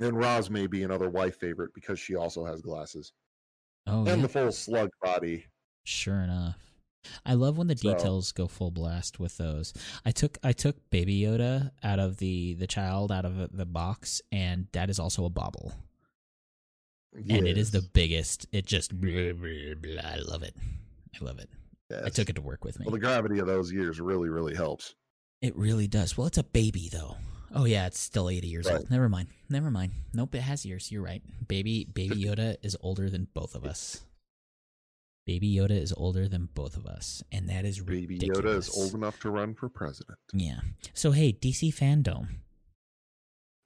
And Roz may be another wife favorite because she also has glasses oh and yeah. the full slug body. Sure enough. I love when the So- details go full blast with those. I took I took Baby Yoda out of the the child out of the box, and that is also a bobble, and it is the biggest. It just blah, blah, blah. I love it. I love it. I took it to work with me. Well, the gravity of those years really, really helps. It really does. Well, it's a baby though. Oh yeah, it's still eighty years Right. old. Never mind. Never mind. Nope, it has years. You're right. Baby Baby Yoda is older than both of us. Baby Yoda is older than both of us, and that is Baby ridiculous. Yoda is old enough to run for president. Yeah. So hey, DC FanDome.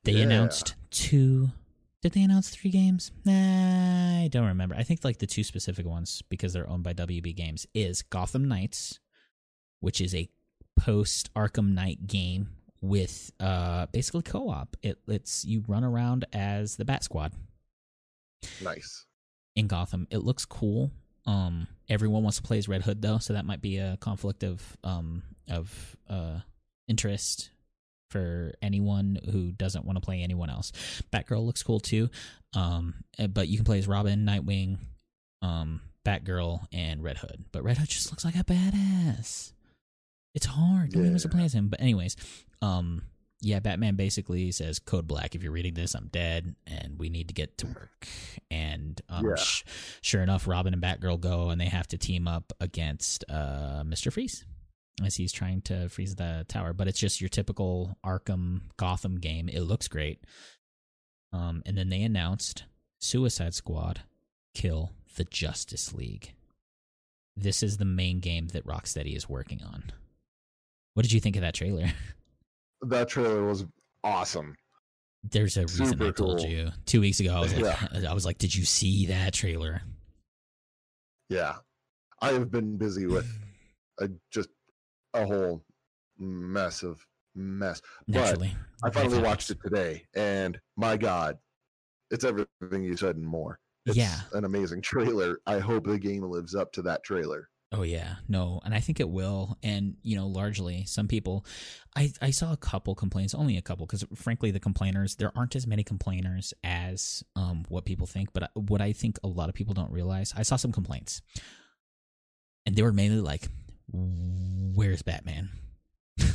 They Yeah. announced two. Did they announce three games? Nah, I don't remember. I think like the two specific ones because they're owned by WB Games is Gotham Knights, which is a post Arkham Knight game with uh basically co-op. It it's you run around as the Bat Squad Nice. in Gotham. It looks cool. Um, everyone wants to play as Red Hood though, so that might be a conflict of um of uh interest for anyone who doesn't want to play anyone else. Batgirl looks cool too. Um, eh, but you can play as Robin, Nightwing, um, Batgirl, and Red Hood. But Red Hood just looks like a badass. It's hard. No one wants to play as him. But anyways, um, yeah, Batman basically says Code Black. If you're reading this, I'm dead, and we need to get to work. And um, Yeah. sh- sure enough, Robin and Batgirl go, and they have to team up against uh, Mister Freeze as he's trying to freeze the tower. But it's just your typical Arkham Gotham game. It looks great. Um, and then they announced Suicide Squad Kill the Justice League. This is the main game that Rocksteady is working on. What did you think of that trailer? That trailer was awesome. There's a reason Super I told cool. you two weeks ago. I was like, Yeah. I was like, did you see that trailer? Yeah. I have been busy with a, just a whole mess of mess. Naturally, I finally watched it today, and my God, it's everything you said and more. It's Yeah. an amazing trailer. I hope the game lives up to that trailer. Oh yeah, no, and I think it will. And you know, largely, some people, I I saw a couple complaints, only a couple, because frankly, the complainers there aren't as many complainers as um what people think. But what I think a lot of people don't realize, I saw some complaints, and they were mainly like, "Where's Batman?" and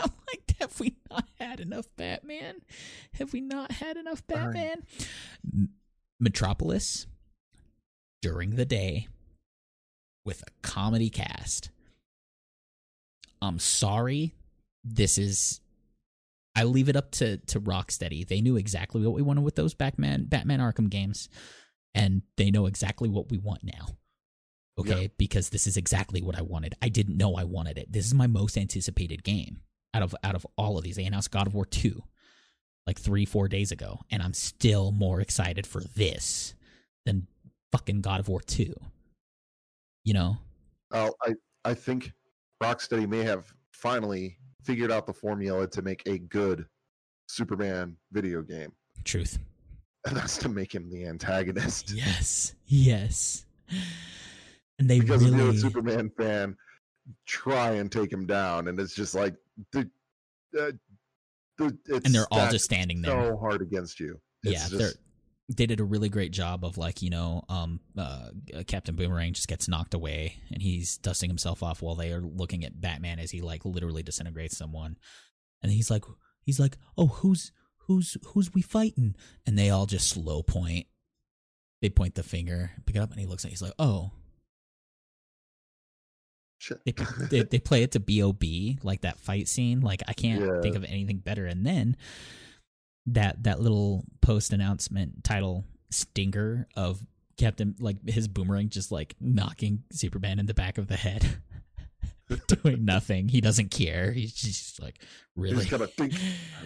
I'm like, "Have we not had enough Batman? Have we not had enough Batman?" Metropolis during the day with a comedy cast. I'm sorry. This is I leave it up to to Rocksteady. They knew exactly what we wanted with those Batman Batman Arkham games and they know exactly what we want now. Okay? Yeah. Because this is exactly what I wanted. I didn't know I wanted it. This is my most anticipated game out of out of all of these. They announced God of War 2 like 3 4 days ago and I'm still more excited for this than fucking God of War 2. You know? Uh, I I think Rocksteady may have finally figured out the formula to make a good Superman video game, Truth. and that's to make him the antagonist. Yes. Yes. And they because if you're really a Superman fan, try and take him down, and it's just like the, uh, the it's and they're all just standing there. so hard against you. It's yeah, just, they're they did a really great job of like you know um uh captain boomerang just gets knocked away and he's dusting himself off while they are looking at batman as he like literally disintegrates someone. And he's like he's like oh who's who's who's we fighting? And they all just slow point. They point the finger pick it up and he looks at it, he's like oh. Shit. they, they, they play it to bob like that fight scene. Like i can't Yeah. think of anything better. And then that that little post announcement title stinger of captain like his boomerang just like knocking superman in the back of the head doing nothing. He doesn't care. He's just like really? He's kind of think,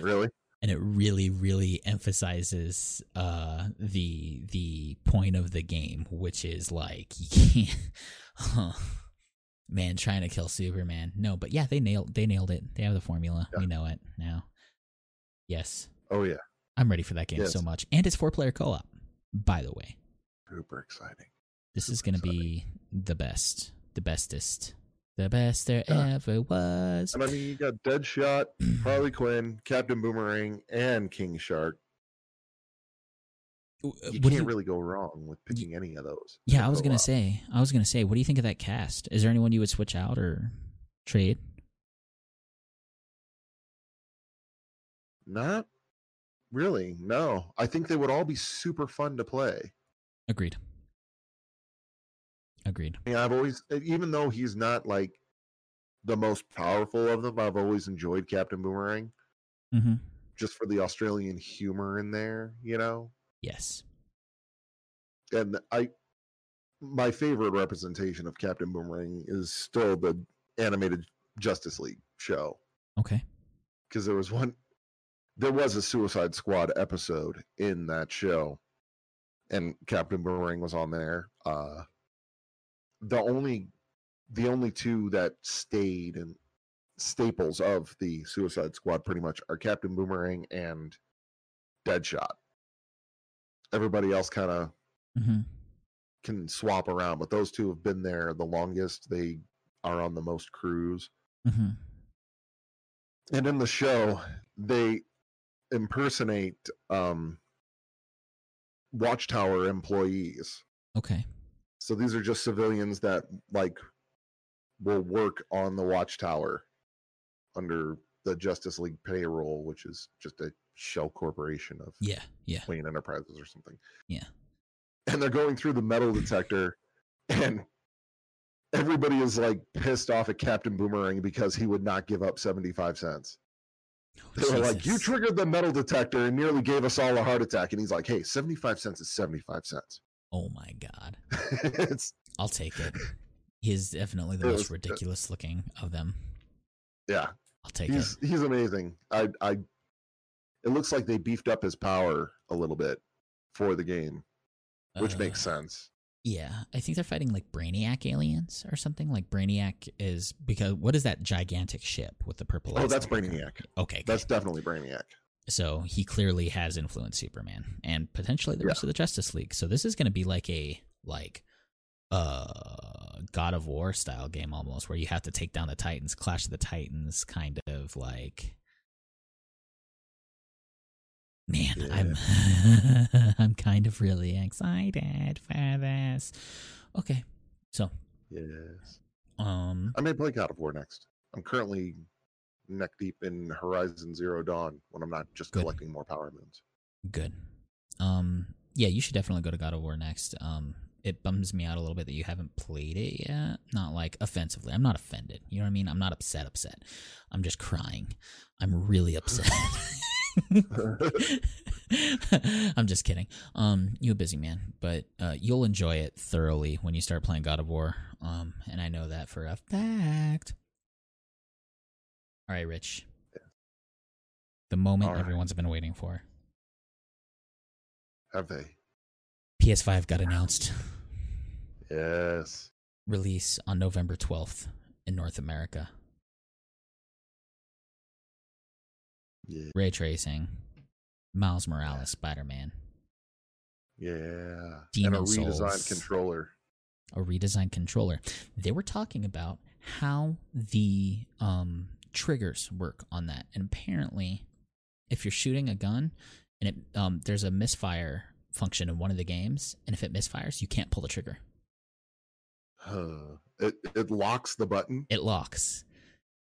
really? and it really really emphasizes uh the the point of the game which is like you can't huh, man trying to kill superman. No but yeah they nailed they nailed it. They have the formula. We know it now. Yes Oh yeah, i'm ready for that game Yes. so much and it's four player co-op by the way super exciting. this is gonna be the best the bestest the best there Yeah. ever was And I mean, you got Deadshot, Harley Quinn, Captain Boomerang, and King Shark. Uh, you What can't you- really go wrong with picking any of those. Yeah, I was gonna say. I was gonna say. What do you think of that cast? Is there anyone you would switch out or trade? Not really. No, I think they would all be super fun to play. Agreed. Agreed. Mean, I've always, even though he's not like the most powerful of them, I've always enjoyed Captain Boomerang Mm-hmm. just for the Australian humor in there, you know. Yes. And I, my favorite representation of Captain Boomerang is still the animated Justice League show Okay. because there was one, there was a Suicide Squad episode in that show, and Captain Boomerang was on there. Uh, the only, the only two that stayed and staples of the Suicide Squad pretty much are Captain Boomerang and Deadshot. Everybody else kind of Mm-hmm. can swap around, but those two have been there the longest. They are on the most crews. Mm-hmm. And in the show, they impersonate um, Watchtower employees. Okay. So these are just civilians that like will work on the Watchtower under the Justice League payroll, which is just a shell corporation of Yeah. Yeah. Wayne Enterprises or something. Yeah. And they're going through the metal detector, and everybody is like pissed off at Captain Boomerang because he would not give up 75 cents. They were like, You triggered the metal detector and nearly gave us all a heart attack. And he's like, Hey, 75 cents is 75 cents. Oh my god. it's, I'll take it. He is definitely the most was- ridiculous looking of them. yeah, I'll take he's he's amazing. I, I, it looks like they beefed up his power a little bit for the game, it. which makes Uh, sense. Yeah, I think they're fighting like Brainiac aliens or something. Like Brainiac is because what is that gigantic ship with the purple? Oh, that's in the background? Brainiac. Okay, That's good. definitely Brainiac. so he clearly has influenced Superman and potentially the Yeah. rest of the Justice League. So this is going to be like a like uh God of War style game almost, where you have to take down the Titans, Clash of the Titans, kind of like. Man, I'm I'm kind of really excited for this. Okay, so Yes. um, I may play God of War next. I'm currently neck deep in Horizon Zero Dawn when I'm not just Good. collecting more power moons. Good. Um, yeah, you should definitely go to God of War next. Um, it bums me out a little bit that you haven't played it yet. Not like offensively. I'm not offended. You know what I mean? I'm not upset. Upset. I'm just crying. I'm really upset. I'm just kidding. Um, you a busy man, but uh, you'll enjoy it thoroughly when you start playing God of War. Um, and I know that for a fact. All right, Rich. The moment right. everyone's been waiting for. Have they? PS5 got announced. Yes. Release on November 12th in North America. Yeah. Ray tracing. Miles Morales, Spider Man. Yeah. and a redesigned Souls. controller. A redesigned controller. They were talking about how the um, triggers work on that. And apparently, if you're shooting a gun and it um, there's a misfire function in one of the games, and if it misfires, you can't pull the trigger. Uh, it it locks the button. It locks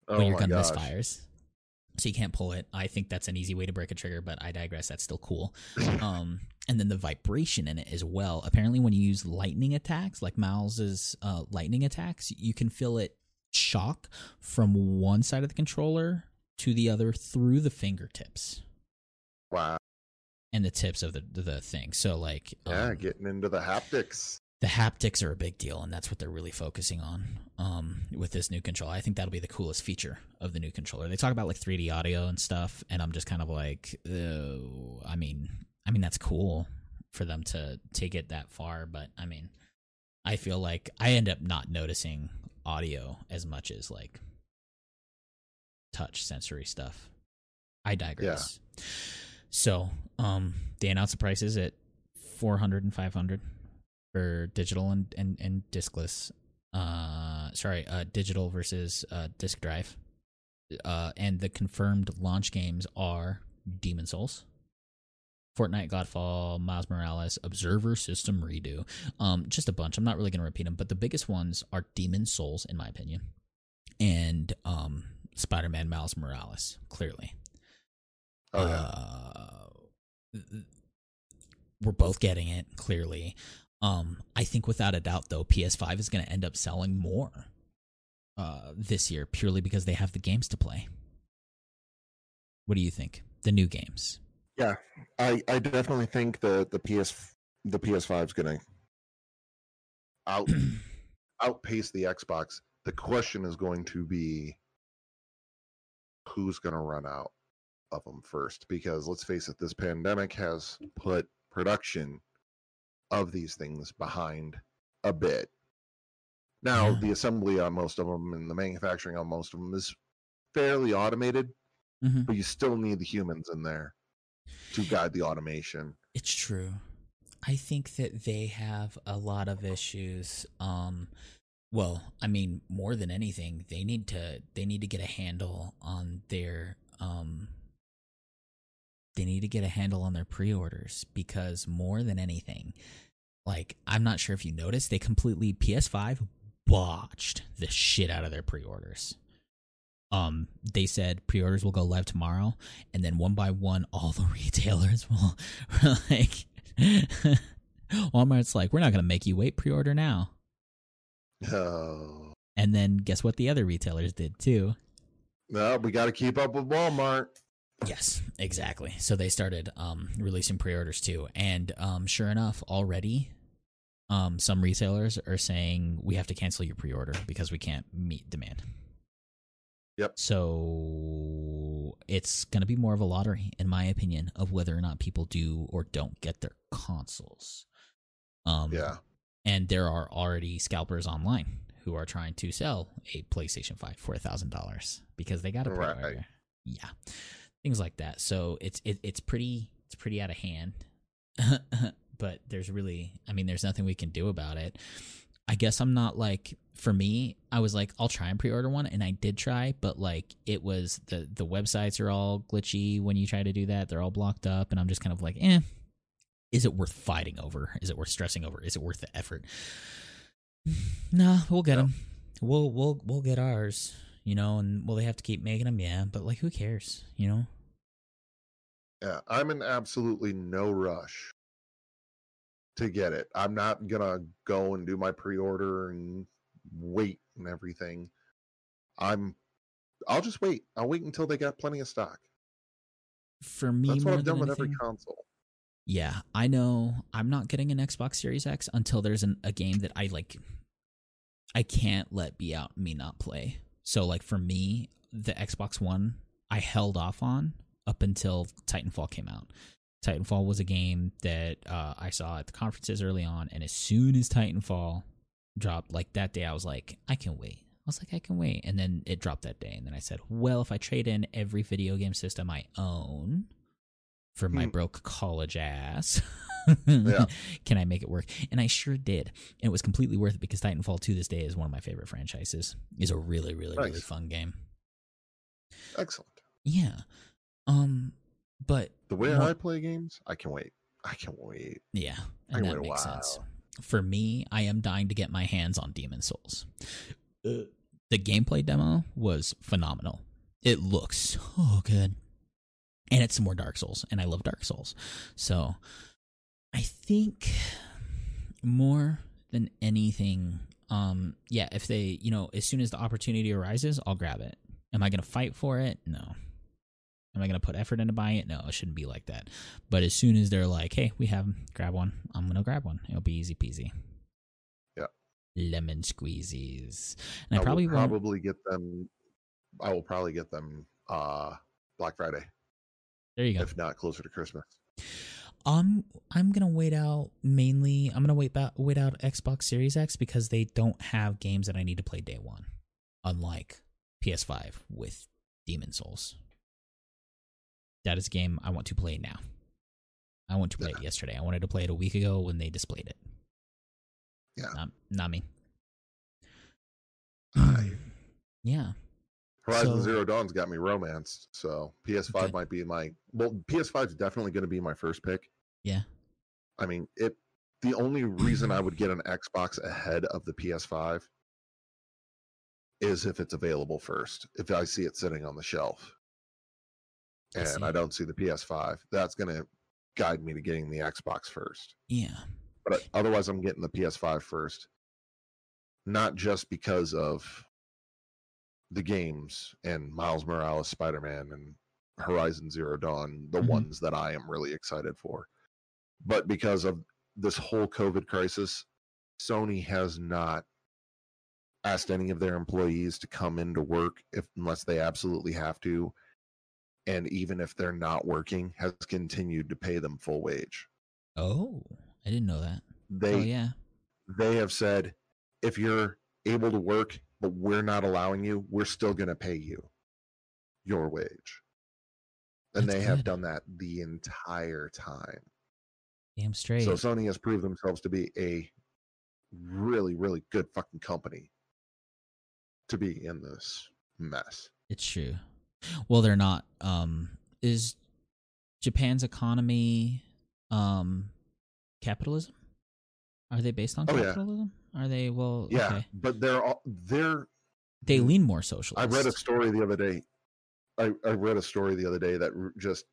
Oh when your gun gosh. misfires. So you can't pull it. I think that's an easy way to break a trigger, but I digress. That's still cool. Um, and then the vibration in it as well. Apparently, when you use lightning attacks, like Miles's uh, lightning attacks, you can feel it shock from one side of the controller to the other through the fingertips Wow. and the tips of the the thing. So like, Yeah, um, getting into the haptics. The haptics are a big deal, and that's what they're really focusing on um, with this new controller. I think that'll be the coolest feature of the new controller. They talk about like 3D audio and stuff, and I'm just kind of like, oh, I mean, I mean that's cool for them to take it that far, but I mean, I feel like I end up not noticing audio as much as like touch sensory stuff. I digress. So, um, they announced the prices at 400 and 500 for digital and, and, and diskless. Uh, sorry, uh, digital versus uh, disk drive. Uh, and the confirmed launch games are Demon Souls, Fortnite, Godfall, Miles Morales, Observer System Redo. Um, just a bunch. I'm not really going to repeat them, but the biggest ones are Demon Souls, in my opinion, and um, Spider Man Miles Morales, clearly. Oh yeah. Uh, we're both getting it clearly. Um, I think without a doubt, though, PS5 is going to end up selling more uh, this year purely because they have the games to play. What do you think? The new games. Yeah, I I definitely think the the PS the PS5 is gonna out outpace the Xbox. The question is going to be who's going to run out of them first because let's face it this pandemic has put production of these things behind a bit. Now, Yeah. the assembly on most of them and the manufacturing on most of them is fairly automated, Mhm. but you still need the humans in there to guide the automation. It's true. I think that they have a lot of issues. Um, well, I mean, more than anything, they need to they need to get a handle on their um. They need to get a handle on their pre-orders because more than anything, like I'm not sure if you noticed, they completely PS5 botched the shit out of their pre-orders. Um, they said pre-orders will go live tomorrow, and then one by one, all the retailers will like. Walmart's like, we're not gonna make you wait. Pre-order now, Oh, and then guess what? The other retailers did too. no, we got to keep up with Walmart. Yes, exactly. So they started um, releasing pre-orders too, and um, sure enough, already, um, some retailers are saying we have to cancel your pre-order because we can't meet demand. Yep. So it's going to be more of a lottery, in my opinion, of whether or not people do or don't get their consoles. Um, Yeah, and there are already scalpers online who are trying to sell a PlayStation 5 for a thousand dollars because they got a pre-order. Yeah, things like that. So it's it, it's pretty it's pretty out of hand. but there's really, I mean, there's nothing we can do about it. I guess I'm not like for me. I was like, I'll try and pre-order one, and I did try, but like it was the the websites are all glitchy when you try to do that. They're all blocked up, and I'm just kind of like, eh. Is it worth fighting over? Is it worth stressing over? Is it worth the effort? Nah, we'll get No. them. We'll we'll we'll get ours, you know. And will they have to keep making them? Yeah, but like, who cares? You know. yeah. I'm in absolutely no rush to get it. I'm not gonna go and do my pre-order and wait and everything. I'm. I'll just wait. I'll wait until they got plenty of stock. For me, That's what I've done with every console. Yeah, I know. I'm not getting an Xbox Series X until there's an, a game that I like. I can't let be out me not play. So like for me, the Xbox One I held off on up until Titanfall came out. Titanfall was a game that uh, I saw at the conferences early on, and as soon as Titanfall dropped, like that day, I was like, I can wait. I was like, I can wait, and then it dropped that day, and then I said, well, if I trade in every video game system I own for my Hmm. broke college ass. Yeah. Can I make it work? And I sure did. And it was completely worth it because Titanfall to this day is one of my favorite franchises. Is a really, really, really fun game. Excellent. Yeah. Um but The way More- I play games, I can wait. I can't wait. Yeah, and can that makes sense. For me, I am dying to get my hands on Demon's Souls. Uh, the gameplay demo was phenomenal. It looks so good. And it's some more Dark Souls, and I love Dark Souls. So I think more than anything, um, yeah, if they, you know, as soon as the opportunity arises, I'll grab it. Am I gonna fight for it? No. Am I gonna put effort into buying it? No, it shouldn't be like that. But as soon as they're like, "Hey, we have 'em, grab one," I'm gonna grab one. It'll be easy peasy. Yeah. Lemon squeezies, and I, will probably won't. probably get them. I will probably get them uh Black Friday, There you go. if not closer to Christmas. Um, I'm gonna wait out mainly. I'm gonna wait out wait out Xbox Series X because they don't have games that I need to play day one, unlike PS5 with Demon's Souls. That is a game I want to play now. I want to play it yesterday. I wanted to play it a week ago when they displayed it. Yeah. not, not me. Aye. yeah, Horizon So- Zero Dawn's got me romanced, so PS5 Okay. might be my well. PS5 is definitely going to be my first pick. Yeah, I mean, it. The only reason I would get an Xbox ahead of the PS5 is if it's available first. If I see it sitting on the shelf, and see. I don't see the PS5, that's going to guide me to getting the Xbox first. yeah. But otherwise, I'm getting the PS5 first. Not just because of the games and Miles Morales, Spider Man, and Horizon Zero Dawn, the Mhm. ones that I am really excited for, but because of this whole COVID crisis, Sony has not asked any of their employees to come into work if unless they absolutely have to. And even if they're not working, has continued to pay them full wage. Oh, I didn't know that. They oh yeah, they have said if you're able to work but we're not allowing you we're still going to pay you your wage and That's they have done that the entire time damn straight. so sony has proved themselves to be a really really good fucking company to be in this mess It's true. Well, they're not. Um, is Japan's economy um capitalism? Are they based on Oh, yeah. capitalism? Are they? Well, yeah okay. but they're all they're They lean more socialist. I read a story the other day. I, I read a story the other day that just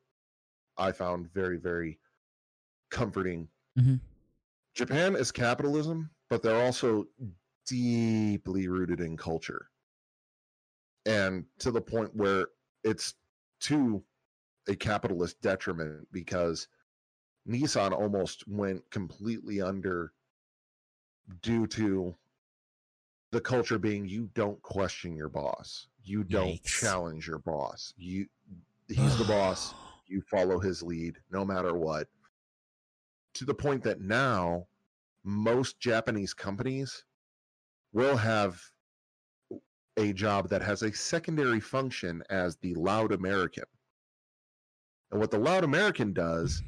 I found very, very comforting. Mhm. Japan is capitalism, but they're also deeply rooted in culture. And to the point where it's to a capitalist detriment because Nissan almost went completely under due to the culture being you don't question your boss. You don't Yikes. challenge your boss. You he's the boss. You follow his lead no matter what. To the point that now most Japanese companies will have a job that has a secondary function as the loud American. And what the loud American does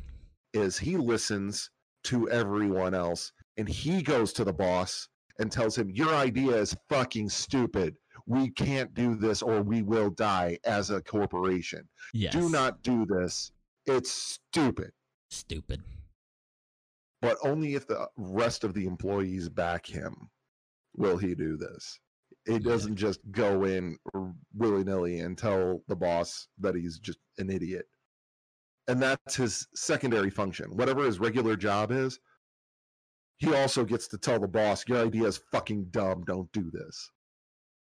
is he listens to everyone else and he goes to the boss and tells him, Your idea is fucking stupid. We can't do this or we will die as a corporation. Yes. Do not do this. It's stupid. Stupid. But only if the rest of the employees back him will he do this. He doesn't just go in willy nilly and tell the boss that he's just an idiot. And that's his secondary function. Whatever his regular job is, he also gets to tell the boss, Your idea is fucking dumb. Don't do this.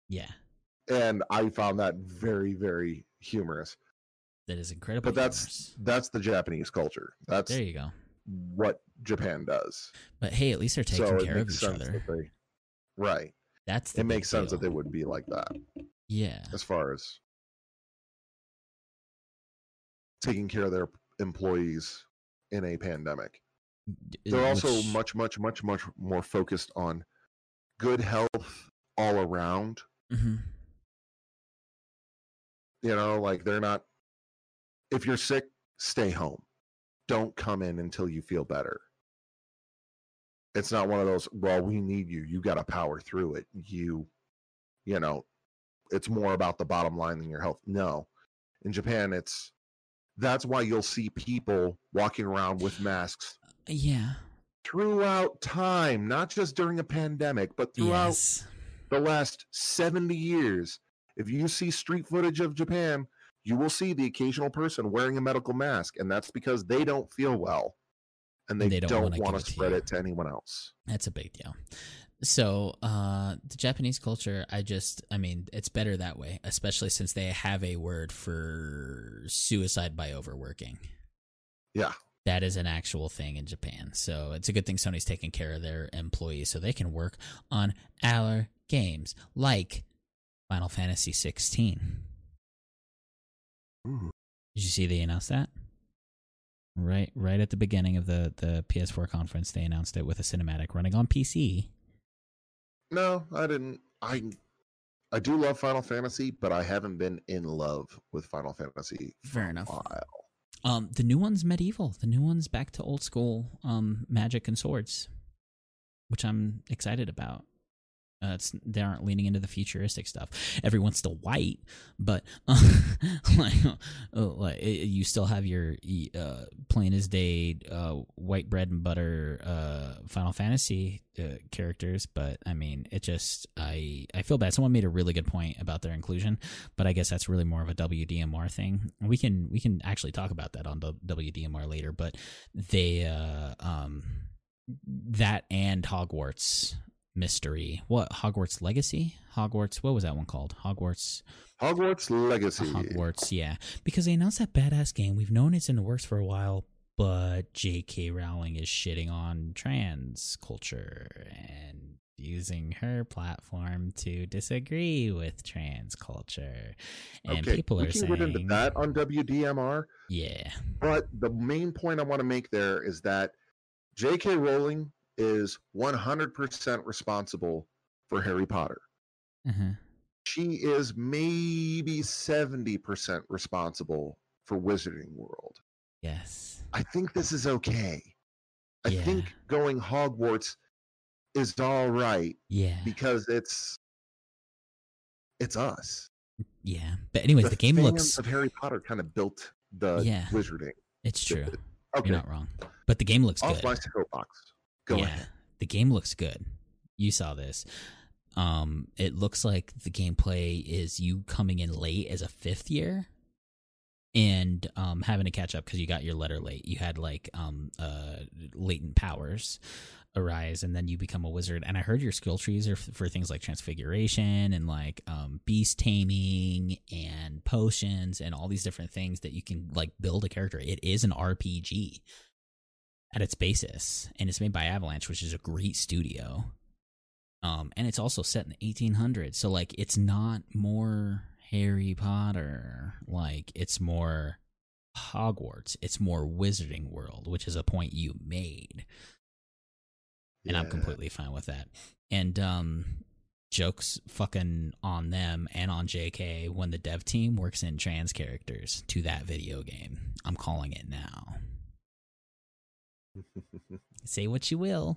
Yeah, And I found that very, very humorous. that is incredible. But that's that's the Japanese culture. That's there you go. What Japan does. But hey, at least they're taking so care of each other. that they, right. That's the It makes sense that they would be like that Yeah, as far as taking care of their employees in a pandemic. They're also which- much, much, much, much more focused on good health all around. Mhm. You know, like they're not, if you're sick, stay home. Don't come in until you feel better. It's not one of those, well, we need you. You got to power through it. You, you know, it's more about the bottom line than your health. No. In Japan, it's That's why you'll see people walking around with masks Yeah. throughout time, not just during a pandemic, but throughout Yes. the last 70 years. If you see street footage of Japan, you will see the occasional person wearing a medical mask, and that's because they don't feel well and they, They don't don't, want give to it to spread it to anyone else. That's a big deal. So, uh, the Japanese culture, I just, I mean, it's better that way, especially since they have a word for suicide by overworking. Yeah. That is an actual thing in Japan. So, it's a good thing Sony's taking care of their employees so they can work on our games like Final Fantasy 16. Ooh. Did you see they announced that? Right, right at the beginning of the the PS4 conference, they announced it with a cinematic running on PC. No, I didn't. I I do love Final Fantasy, but I haven't been in love with Final Fantasy Fair for enough. a while. Um, the new one's medieval. The new one's back to old school um magic and swords, which I'm excited about. Uh, they aren't leaning into the futuristic stuff. Everyone's still white, but like, uh, like it- you still have your uh, plain as day uh, white bread and butter uh, Final Fantasy uh, characters. But I mean, it just I I feel bad. Someone made a really good point about their inclusion, but I guess that's really more of a WDMR thing. We can we can actually talk about that on WDMR later. But they uh, um that and Hogwarts mystery. What Hogwarts Legacy? Hogwarts. What was that one called? Hogwarts. Hogwarts Legacy. Hogwarts. Yeah, because they announced that badass game. We've known it's in the works for a while, but J.K. Rowling is shitting on trans culture and using her platform to disagree with trans culture. And okay, people we are can saying, get into that on WDMR. yeah, But the main point I want to make there is that J.K. Rowling is 100% responsible for Harry Potter. uh-huh. She is maybe 70% responsible for Wizarding World. yes, I think this is okay. I Yeah. think going Hogwarts is all right yeah, because it's it's us. yeah. But anyways, the, game looks. of Harry Potter kind of built the Yeah. Wizarding. It's true. Okay, You're not wrong. But the game looks off good. my soapbox. Go yeah, ahead. the game looks good. You saw this. Um, it looks like the gameplay is you coming in late as a fifth year, and um having to catch up because you got your letter late. You had like um uh latent powers arise, and then you become a wizard. And I heard your skill trees are f- for things like transfiguration and like um beast taming and potions and all these different things that you can like build a character. It is an RPG at its basis, and it's made by Avalanche, which is a great studio. Um, and it's also set in the 1800s, so like it's not more Harry Potter, like it's more Hogwarts, it's more Wizarding World, which is a point you made, and I'm completely fine with that. And um, jokes fucking on them and on JK when the dev team works in trans characters to that video game. I'm calling it now say what you will.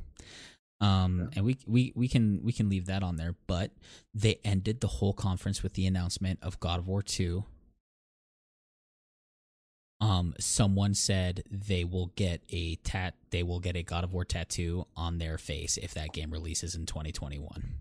Um and we we we can we can leave that on there but they ended the whole conference with the announcement of god of war 2 um someone said they will get a tat they will get a god of war tattoo on their face if that game releases in 2021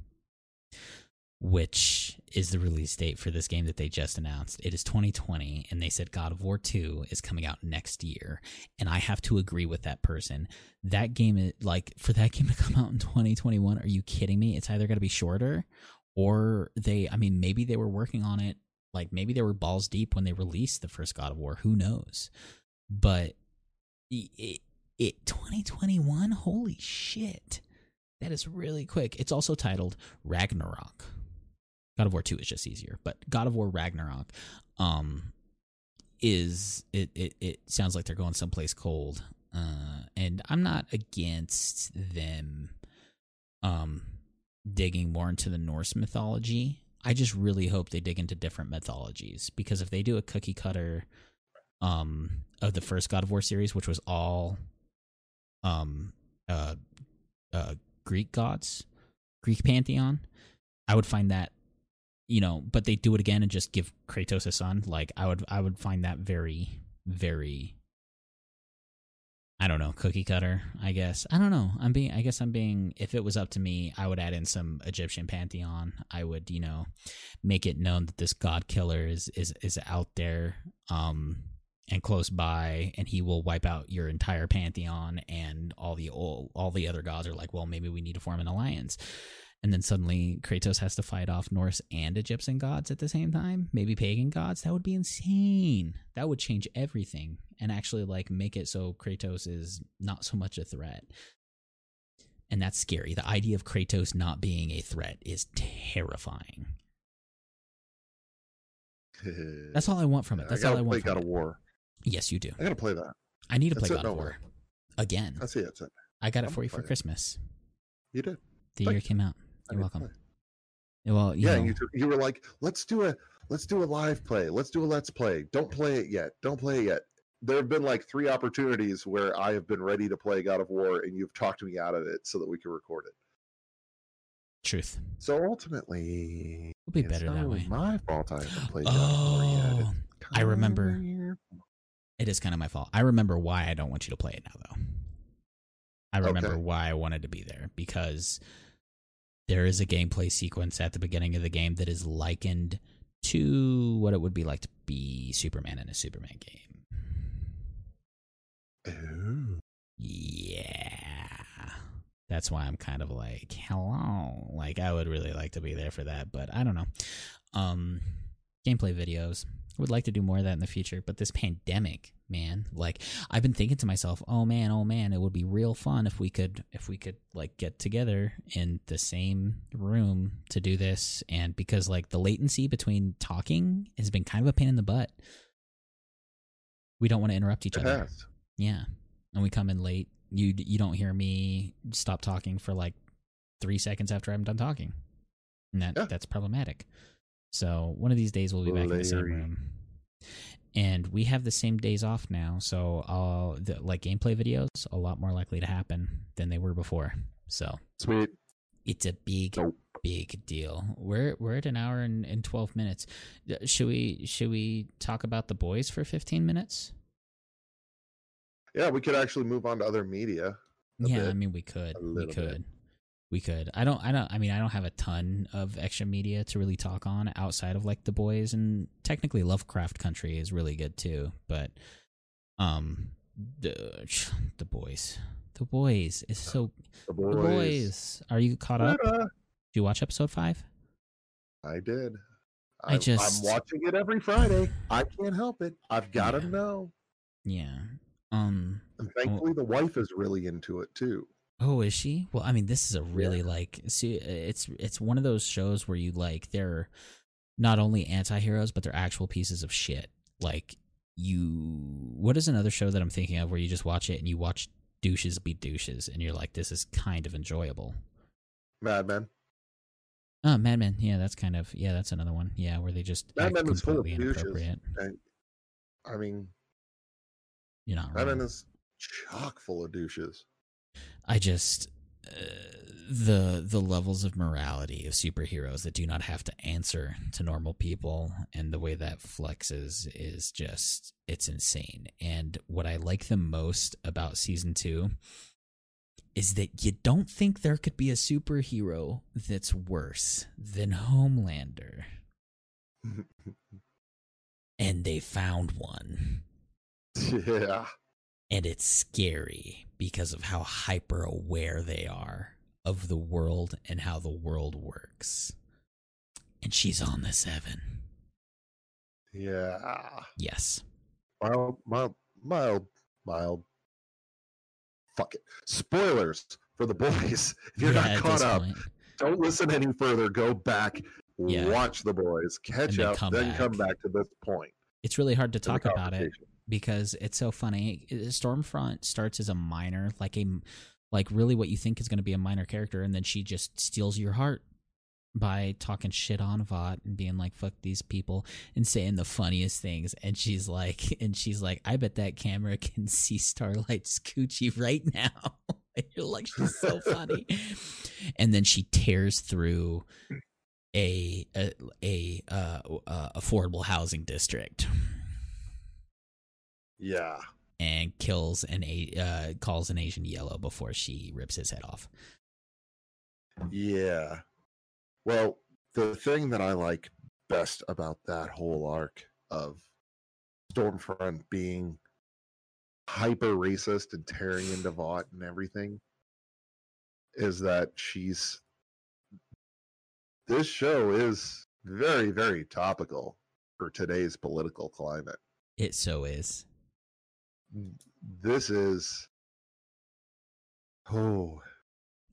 which is the release date for this game that they just announced. It is 2020, and they said God of War 2 is coming out next year. And I have to agree with that person. That game, is, like, for that game to come out in 2021, are you kidding me? It's either going to be shorter, or they, I mean, maybe they were working on it. Like, maybe they were balls deep when they released the first God of War. Who knows? But it, it 2021, holy shit. That is really quick. It's also titled Ragnarok. God of War 2 is just easier, but God of War Ragnarok um is it it, it sounds like they're going someplace cold. Uh and I'm not against them um digging more into the Norse mythology. I just really hope they dig into different mythologies because if they do a cookie cutter um of the first God of War series, which was all um uh uh Greek gods, Greek pantheon, I would find that you know, but they do it again and just give Kratos a son. Like I would I would find that very very I don't know, cookie cutter, I guess. I don't know. I'm being I guess I'm being if it was up to me, I would add in some Egyptian pantheon. I would, you know, make it known that this god killer is is is out there um and close by and he will wipe out your entire pantheon and all the all, all the other gods are like, "Well, maybe we need to form an alliance." And then suddenly Kratos has to fight off Norse and Egyptian gods at the same time, maybe pagan gods. That would be insane. That would change everything and actually like make it so Kratos is not so much a threat. And that's scary. The idea of Kratos not being a threat is terrifying. That's all I want from it. That's all I want. Play God of War. Yes, you do. I gotta play that. I need to play God of War again. That's it. I got it for you for Christmas. You did. The year came out. You're welcome. Well, you yeah, know, you, you were like, let's do a let's do a live play. Let's do a let's play. Don't play it yet. Don't play it yet. There have been like three opportunities where I have been ready to play God of War, and you've talked me out of it so that we can record it. Truth. So ultimately, it'll be better that way. My fault. I haven't played God of War yet. Oh, I remember. It is kind of my fault. I remember why I don't want you to play it now, though. I remember okay. why I wanted to be there because there is a gameplay sequence at the beginning of the game that is likened to what it would be like to be Superman in a Superman game. Oh. Yeah. That's why I'm kind of like, hello. Like I would really like to be there for that, but I don't know. Um gameplay videos. I would like to do more of that in the future, but this pandemic man like i've been thinking to myself oh man oh man it would be real fun if we could if we could like get together in the same room to do this and because like the latency between talking has been kind of a pain in the butt we don't want to interrupt each it other has. yeah and we come in late you you don't hear me stop talking for like three seconds after i'm done talking and that yeah. that's problematic so one of these days we'll be back in the same room. And we have the same days off now so uh the, like gameplay videos a lot more likely to happen than they were before. So sweet. it's a big nope. big deal. We're we're at an hour and, and 12 minutes. Should we should we talk about the boys for 15 minutes? Yeah we could actually move on to other media yeah bit. i mean we could. We could bit we could. I don't. I don't. I mean, I don't have a ton of extra media to really talk on outside of like the boys, and technically Lovecraft Country is really good too. But, um, the the boys, the boys is so. The boys. The boys. Are you caught up? Did you watch episode five? I did. I, I just. I'm watching it every Friday. I can't help it. I've got to yeah. know. Yeah. Um. And thankfully, well, the wife is really into it too. Oh, is she? Well, I mean, this is a really yeah. like see it's it's one of those shows where you like they're not only anti-heroes but they're actual pieces of shit. Like you what is another show that I'm thinking of where you just watch it and you watch douches be douches and you're like this is kind of enjoyable. Mad Men. Oh, Mad Men. Yeah, that's kind of yeah, that's another one. Yeah, where they just Mad Men is full of douches. I mean, you're not. Mad Men is chock full of douches. I just uh, the the levels of morality of superheroes that do not have to answer to normal people and the way that flexes is just it's insane. And what I like the most about season 2 is that you don't think there could be a superhero that's worse than Homelander. and they found one. Yeah and it's scary because of how hyper aware they are of the world and how the world works. And she's on the seven. Yeah. Yes. Mild, mild, mild, mild. Fuck it. Spoilers for the boys. If you're yeah, not caught up, point. don't listen any further. Go back, yeah. watch the boys, catch then up, come then back. come back to this point. It's really hard to talk about it because it's so funny. Stormfront starts as a minor, like a like really what you think is going to be a minor character, and then she just steals your heart by talking shit on Vought and being like "fuck these people" and saying the funniest things. And she's like, and she's like, "I bet that camera can see Starlight's coochie right now." you're like, she's so funny. and then she tears through a a, a uh, uh, affordable housing district Yeah. and kills an a uh, calls an Asian yellow before she rips his head off. Yeah. Well, the thing that I like best about that whole arc of Stormfront being hyper racist and tearing into Vought and everything is that she's this show is very, very topical for today's political climate. It so is. This is oh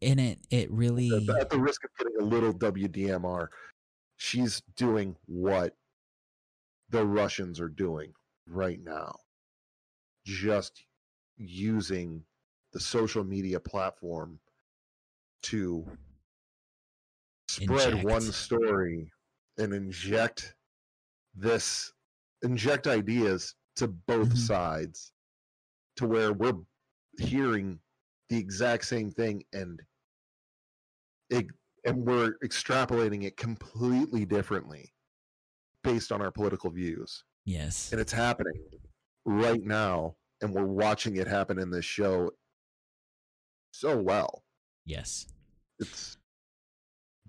And it it really at, at the risk of getting a little WDMR, she's doing what the Russians are doing right now. Just using the social media platform to spread one story and inject this inject ideas to both Mhm. sides to where we're hearing the exact same thing and it, and we're extrapolating it completely differently based on our political views yes. and it's happening right now and we're watching it happen in this show so well Yes. it's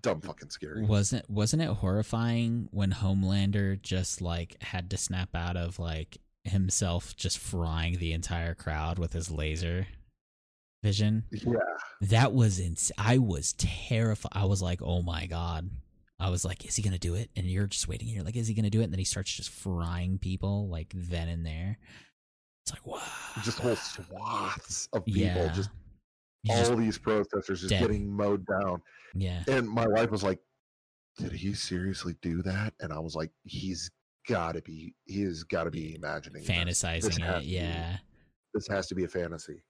dumb fucking scary Wasn't wasn't it horrifying when Homelander just like had to snap out of like himself just frying the entire crowd with his laser vision? yeah That was ins- I was terrified. I was like, "Oh my god." I was like, "Is he going to do it?" And you're just waiting. You're like, "Is he going to do it?" And then he starts just frying people like then and there. It's like, "Wow." just whole swaths of people Yeah. just all just- these protesters just dead. getting mowed down yeah. and my wife was like did he seriously do that and i was like he's gotta be he's gotta be imagining. Fantasizing it. to be- Yeah. this has to be a fantasy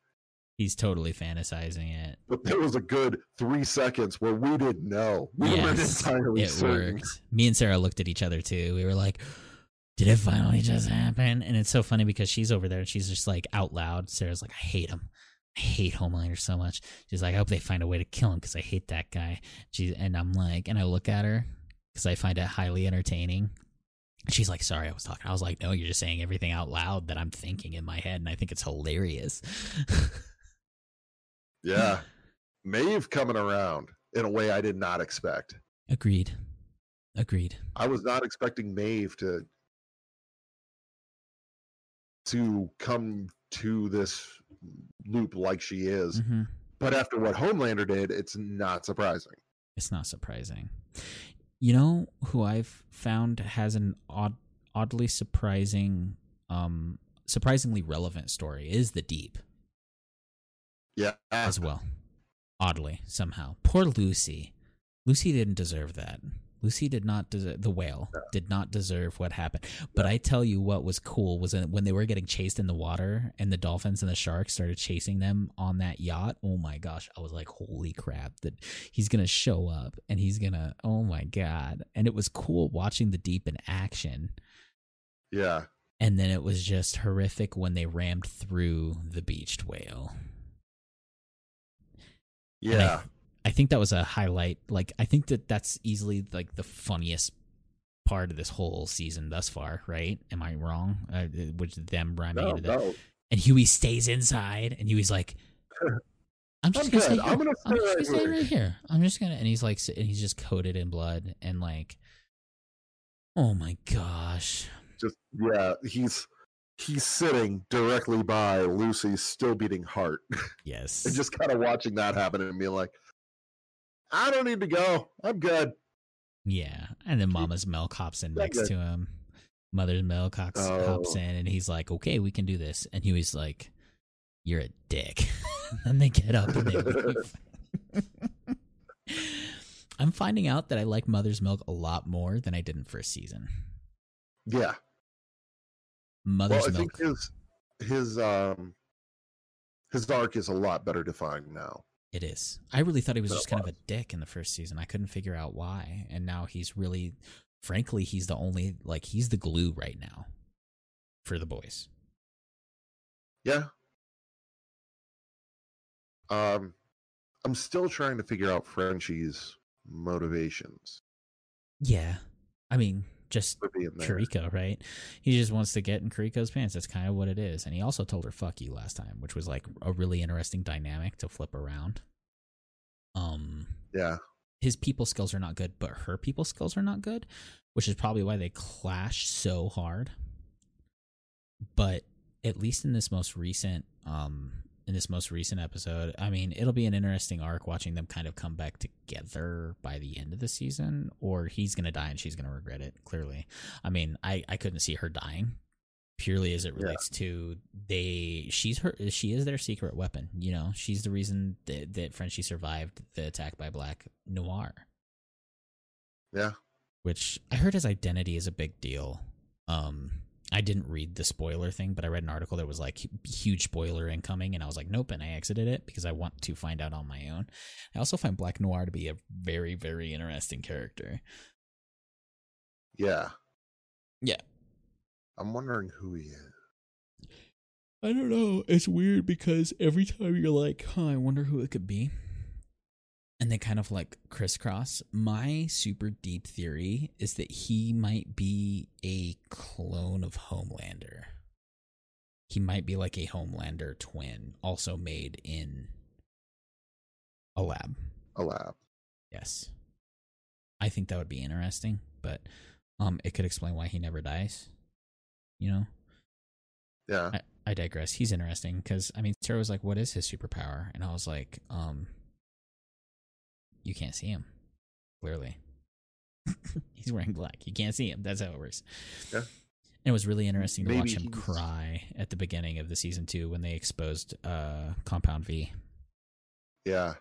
He's totally fantasizing it. but there was a good three seconds where we didn't know we Yes, entirely it certain worked. Me and Sarah looked at each other too. We were like, "Did it finally just happen?" And it's so funny because she's over there and she's just like out loud. Sarah's like, "I hate him. I hate Homelander so much." She's like, "I hope they find a way to kill him because I hate that guy." She and I'm like, and I look at her because I find it highly entertaining. She's like, "Sorry, I was talking." I was like, "No, you're just saying everything out loud that I'm thinking in my head, and I think it's hilarious." yeah Maeve coming around in a way i did not expect Agreed. Agreed. i was not expecting Maeve to to come to this loop like she is hmm But after what Homelander did, it's not surprising. It's not surprising. You know who I've found has an odd, oddly surprising, um, surprisingly relevant story is the Deep Yeah. as well. Oddly, somehow, poor Lucy. Lucy didn't deserve that. Lucy did not deserve the whale did not deserve what happened. But I tell you what was cool was when they were getting chased in the water and the dolphins and the sharks started chasing them on that yacht. Oh my gosh, I was like, holy crap! That he's gonna show up and he's gonna. Oh my god! And it was cool watching the deep in action. Yeah. And then it was just horrific when they rammed through the beached whale. Yeah. I think that was a highlight. Like, I think that that's easily like the funniest part of this whole season thus far, right? Am I wrong? Uh, which them rhyming No, into that. no. And Hughie stays inside, and Hughie's like, "I'm just I'm gonna stay. I'm gonna I'm just gonna right stay right here. I'm just gonna." And he's like, and he's just coated in blood, and like, oh my gosh, Just yeah, he's he's sitting directly by Lucy's still beating heart. yes, and just kind of watching that happen and being like, I don't need to go. I'm good. Yeah, and then Mama's milk hops in next to him. Mother's milk hops, hops Oh. in, and he's like, "Okay, we can do this." And Hughie's like, "You're a dick." and they get up and they leave. I'm finding out that I like Mother's Milk a lot more than I did in first season. Yeah. Mother's well, I Milk, think his his um his arc is a lot better defined now. It is. I really thought he was So just kind of a dick in the first season. I couldn't figure out why, and now he's really, frankly, he's the only like he's the glue right now for the boys. Yeah. Um I'm still trying to figure out Frenchie's motivations. Yeah. I mean, just for being there. Kimiko, right? He just wants to get in Kimiko's pants. That's kind of what it is. And he also told her "fuck you" last time, which was like a really interesting dynamic to flip around. Um, Yeah. his people skills are not good, but her people skills are not good, which is probably why they clash so hard. But at least in this most recent um in this most recent episode, I mean, it'll be an interesting arc watching them kind of come back together by the end of the season or he's going to die and she's going to regret it, clearly. I mean, I I couldn't see her dying purely as it Yeah. relates to they she's her she is their secret weapon you know she's the reason that, that frenchie survived the attack by black noir Yeah. which i heard his identity is a big deal um i didn't read the spoiler thing but i read an article that was like huge spoiler incoming and i was like nope and i exited it because i want to find out on my own i also find black noir to be a very very interesting character Yeah. Yeah. I'm wondering who he is. I don't know. It's weird because every time you're like, huh, I wonder who it could be. And they kind of like crisscross. My super deep theory is that he might be a clone of Homelander. He might be like a Homelander twin, also made in a lab. A lab. Yes. I think that would be interesting, but um it could explain why he never dies. You know? Yeah. I, I digress. He's interesting because I mean, Sarah was like, "What is his superpower?" And I was like, "Um, you can't see him. Clearly, he's wearing black. You can't see him. That's how it works." Yeah. And it was really interesting to Maybe watch him he's- cry at the beginning of the season two when they exposed uh Compound V. Yeah.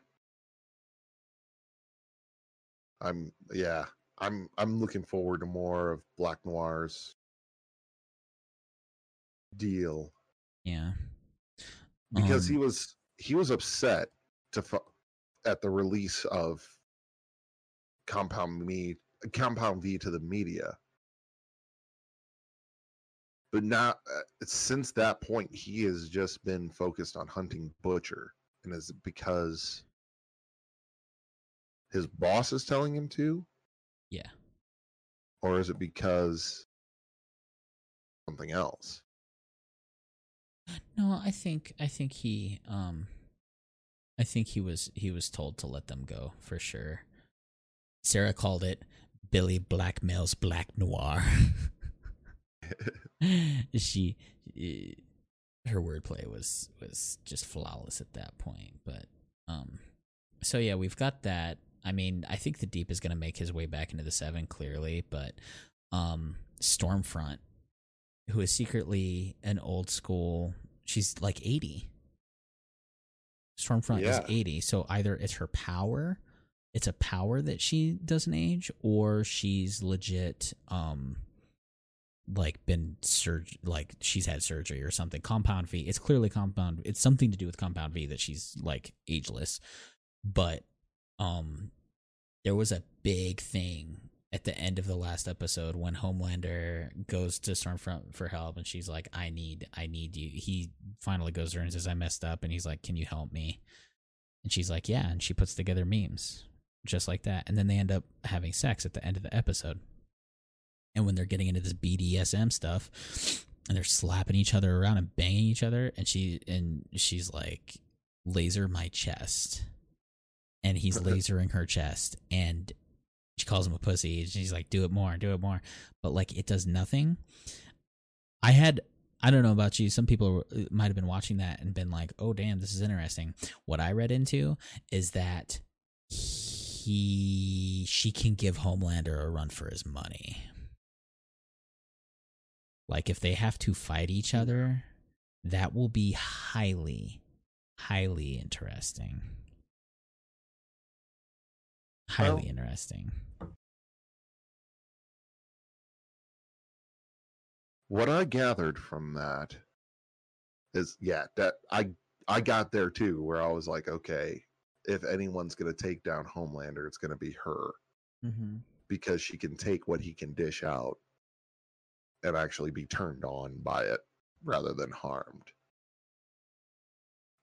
I'm yeah. I'm I'm looking forward to more of Black Noir's deal Yeah, because Um, he was he was upset to fu- at the release of Compound Me Compound V to the media. But now, uh, since that point, he has just been focused on hunting Butcher, and is it because his boss is telling him to, yeah. or is it because something else? No, I think I think he um I think he was he was told to let them go for sure. Sarah called it Billy blackmails Black Noir. she eh, her wordplay was was just flawless at that point, but um so yeah, we've got that. I mean, I think the deep is going to make his way back into the 7 clearly, but um Stormfront who is secretly an old school. She's like 80. Stormfront Yeah. is 80. So either it's her power, it's a power that she doesn't age, or she's legit, um, like been surg like she's had surgery or something. Compound V. It's clearly compound. It's something to do with Compound V that she's like ageless. But, um, there was a big thing at the end of the last episode when Homelander goes to Stormfront for help and she's like, I need I need you. He finally goes there and says, I messed up and he's like, Can you help me? And she's like, Yeah, and she puts together memes just like that. And then they end up having sex at the end of the episode. And when they're getting into this BDSM stuff and they're slapping each other around and banging each other and she and she's like, Laser my chest. And he's lasering her chest and she calls him a pussy. and She's like, "Do it more, do it more," but like it does nothing. I had, I don't know about you. Some people uh, might have been watching that and been like, "Oh, damn, this is interesting." What I read into is that he, she can give Homelander a run for his money. Like if they have to fight each hmm. other, that will be highly, highly interesting. Highly Well- interesting. What I gathered from that is yeah, that I I got there too, where I was like, okay, if anyone's gonna take down Homelander, it's gonna be her Mm-hmm. because she can take what he can dish out and actually be turned on by it rather than harmed.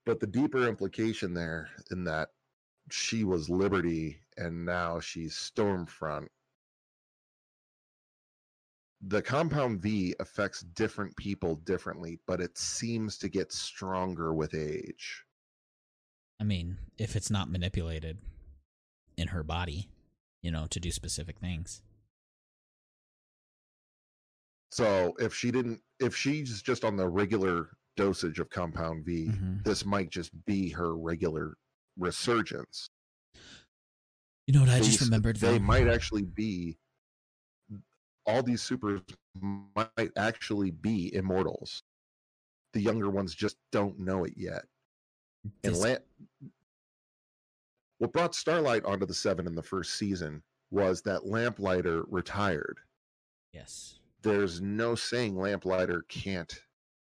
But the deeper implication there in that she was Liberty and now she's Stormfront the compound V affects different people differently, but it seems to get stronger with age. I mean, if it's not manipulated in her body, you know, to do specific things. So if she didn't, if she's just on the regular dosage of compound V, Mhm. this might just be her regular resurgence. You know what I just remembered? They might actually be all these supers might actually be immortals. The younger ones just don't know it yet. And This- Lam- what brought Starlight onto the seven in the first season was that Lamplighter retired. yes. There's no saying Lamplighter can't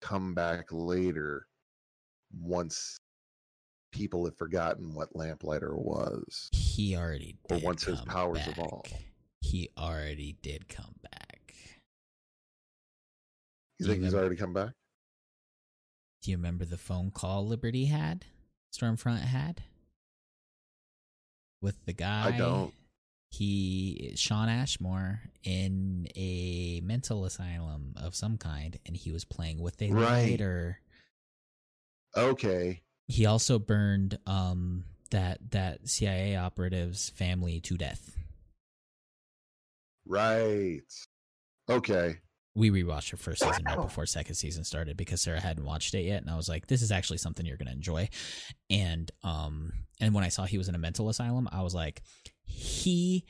come back later once people have forgotten what Lamplighter was. He already Or did once his powers back. evolve. He already did come back. You you think he's already come back? Do you remember the phone call Liberty had? Stormfront had? With the guy? I don't. He Shawn Ashmore in a mental asylum of some kind, and he was playing with a Right. lighter. Okay. He also burned um that that CIA operative's family to death. Right. Okay. we rewatched her first season right before second season started because Sarah hadn't watched it yet, and I was like, "This is actually something you're gonna enjoy." And um, and when I saw he was in a mental asylum, I was like, he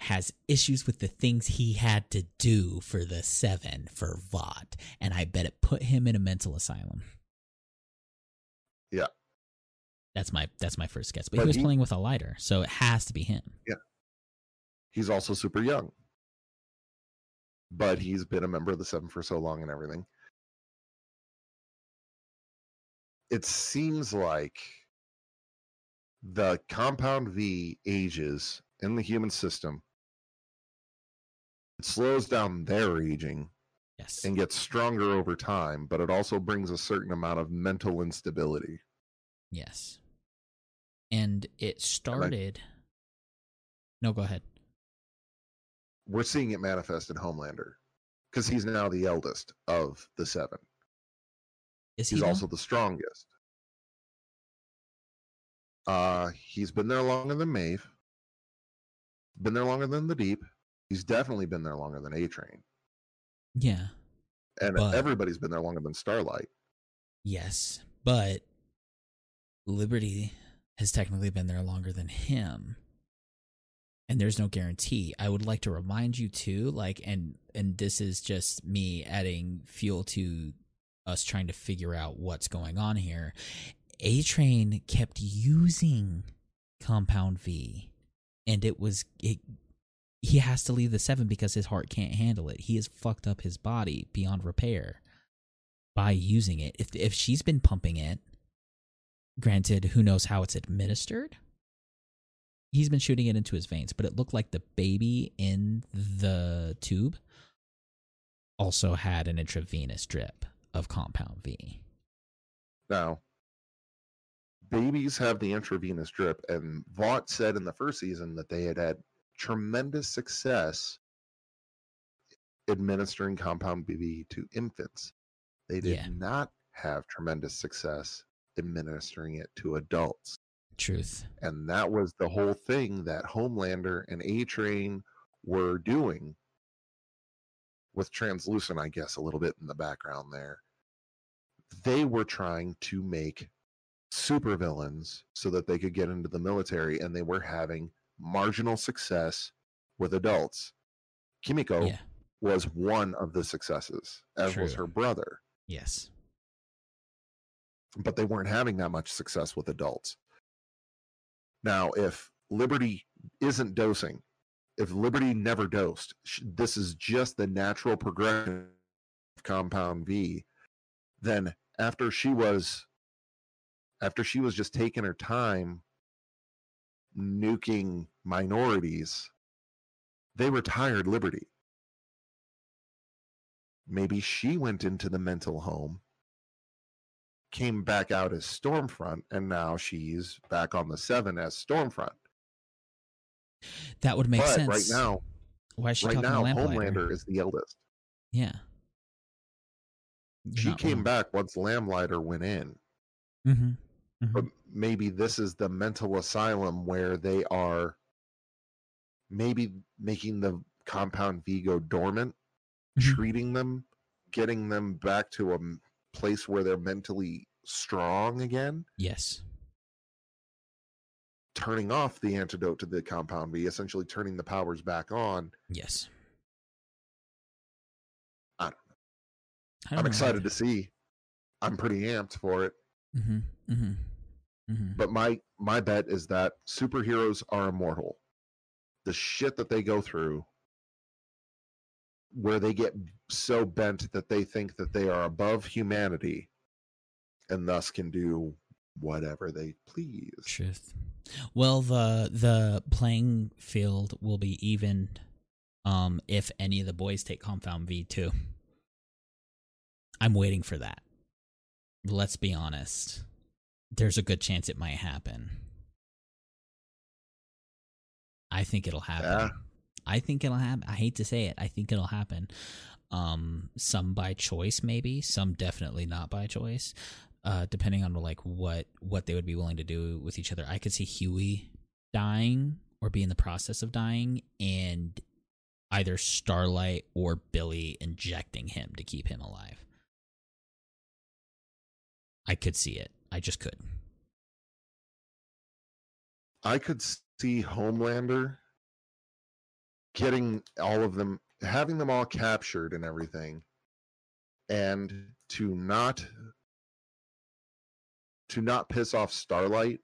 has issues with the things he had to do for the seven for Vought, and I bet it put him in a mental asylum. Yeah. That's my that's my first guess, but, But he was he- playing with a lighter, so it has to be him. Yeah, he's also super young. But he's been a member of the Seven for so long and everything. It seems like the compound V ages in the human system. It slows down their aging Yes, and gets stronger over time, but it also brings a certain amount of mental instability. yes, and it started. No, go ahead. We're seeing it manifest in Homelander because he's now the eldest of the seven. Is he He's also the strongest. Uh, he's been there longer than Maeve. Been there longer than the Deep. He's definitely been there longer than A Train, Yeah. and But- everybody's been there longer than Starlight. Yes, but Liberty has technically been there longer than him. And there's no guarantee. I would like to remind you too, like and and this is just me adding fuel to us trying to figure out what's going on here. A Train kept using Compound V and it was it he has to leave the 7 because his heart can't handle it. He has fucked up his body beyond repair by using it. If if she's been pumping it, granted, who knows how it's administered? He's been shooting it into his veins, but it looked like the baby in the tube also had an intravenous drip of compound V. Now, babies have the intravenous drip, and Vought said in the first season that they had had tremendous success administering compound BV to infants. They did Yeah. not have tremendous success administering it to adults. Truth. And that was the whole thing that Homelander and A Train were doing with Translucent, I guess, a little bit in the background there. They were trying to make supervillains so that they could get into the military, and they were having marginal success with adults. Kimiko Yeah. was one of the successes, as was her brother, Yes. but they weren't having that much success with adults. Now, if Liberty isn't dosing, if Liberty never dosed, this is just the natural progression of compound V, then after she was after she was just taking her time nuking minorities, they retired Liberty. Maybe she went into the mental home, came back out as Stormfront, and now she's back on the seven as Stormfront. That would make but sense. right now, why is she right now. Homelander is the eldest. Yeah. She came back once Lamplighter went in. Mm-hmm. mm-hmm. But maybe this is the mental asylum where they are maybe making the compound V go dormant, Mhm. treating them, getting them back to a place where they're mentally strong again, Yes. turning off the antidote to the compound V, essentially turning the powers back on. Yes. I don't I I'm excited to see. I'm pretty amped for it. Mm-hmm. Mm-hmm. Mm-hmm. But my my bet is that superheroes are immortal. The shit that they go through where they get so bent that they think that they are above humanity and thus can do whatever they please. Truth. Well, the the playing field will be even um if any of the boys take Compound V2. I'm waiting for that. Let's be honest. There's a good chance it might happen. I think it'll happen. Yeah. I think it'll happen. I hate to say it. I think it'll happen. Um, some by choice, maybe. Some definitely not by choice. Uh, depending on like what what they would be willing to do with each other. I could see Hughie dying or be in the process of dying, and either Starlight or Billy injecting him to keep him alive. I could see it. I just could. I could see Homelander getting all of them, having them all captured and everything, and to not to not piss off Starlight,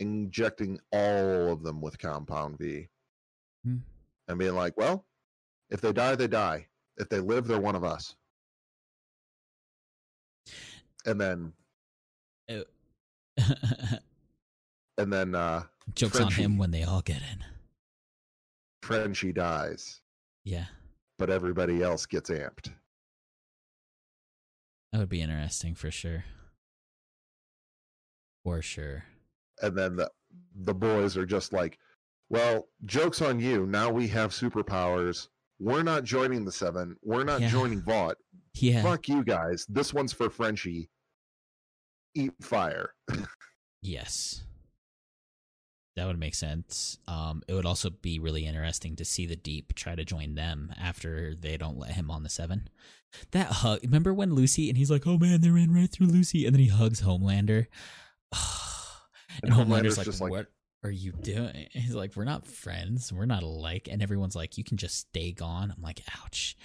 injecting all of them with Compound V, Hmm. and being like, "Well, if they die, they die. If they live, they're one of us." And then, and then uh Jokes on him when they all get in. Frenchie dies, Yeah, but everybody else gets amped. that would be interesting for sure. For sure. and then the the boys are just like, "Well, jokes on you. Now we have superpowers. We're not joining the seven. We're not Yeah. joining Vought. Yeah. Fuck you guys. This one's for Frenchie. Eat fire." Yes. That would make sense. Um, it would also be really interesting to see the Deep try to join them after they don't let him on the Seven. That hug. Remember when Lucy and he's like, "Oh man, they ran right through Lucy," and then he hugs Homelander. and And Homelander's Homelander's like, "What are you doing?" He's like, "We're not friends. We're not alike." And everyone's like, "You can just stay gone." I'm like, "Ouch."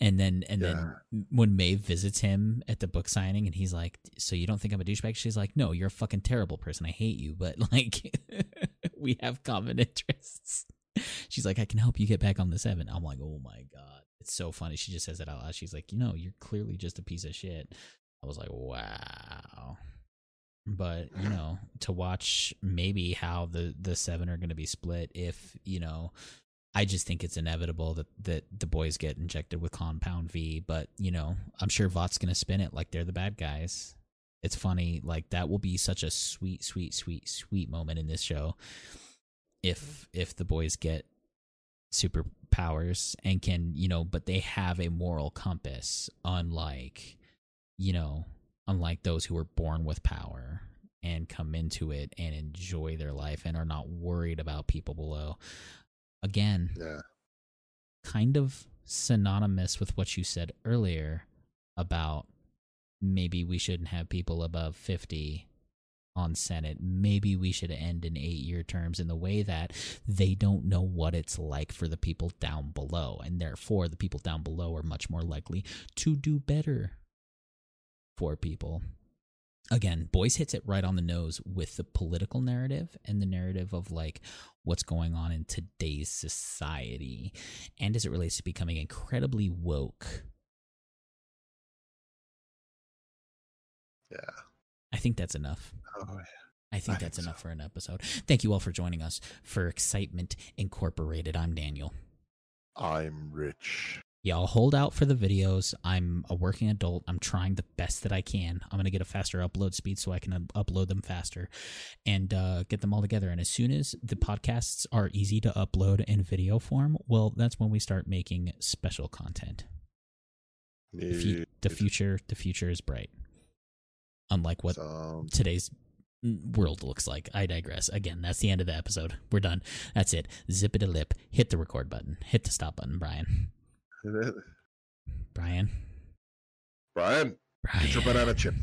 And then and then when Maeve visits him at the book signing and he's like, So you don't think I'm a douchebag? She's like, No, you're a fucking terrible person. I hate you, but like we have common interests. She's like, I can help you get back on the seven. I'm like, Oh my God. It's so funny. She just says it out loud. She's like, You know, you're clearly just a piece of shit. I was like, Wow. But, you know, to watch maybe how the the seven are gonna be split if, you know, I just think it's inevitable that, that the boys get injected with Compound V, but you know, I'm sure Vought's gonna spin it like they're the bad guys. It's funny, like that will be such a sweet, sweet, sweet, sweet moment in this show. If if the boys get superpowers and can, you know, but they have a moral compass, unlike, you know, unlike those who were born with power and come into it and enjoy their life and are not worried about people below. Again, Yeah. kind of synonymous with what you said earlier about maybe we shouldn't have people above 50 on Senate. Maybe we should end in eight year terms in the way that they don't know what it's like for the people down below. And therefore, the people down below are much more likely to do better for people. Again, Boys hits it right on the nose with the political narrative and the narrative of like what's going on in today's society and as it relates to becoming incredibly woke. Yeah. I think that's enough. Oh, yeah. I think I that's think enough so. for an episode. Thank you all for joining us for Excitement Incorporated. I'm Daniel. I'm rich. Y'all hold out for the videos. I'm a working adult. I'm trying the best that I can. I'm going to get a faster upload speed so I can up- upload them faster and uh, get them all together. And as soon as the podcasts are easy to upload in video form, well, that's when we start making special content. The, fu- the future, the future is bright unlike what so. today's world looks like. I digress. Again, that's the end of the episode. We're done. That's it. Zip it a lip. Hit the record button. Hit the stop button, Brian. Brian. Brian. Brian. Get your banana chip.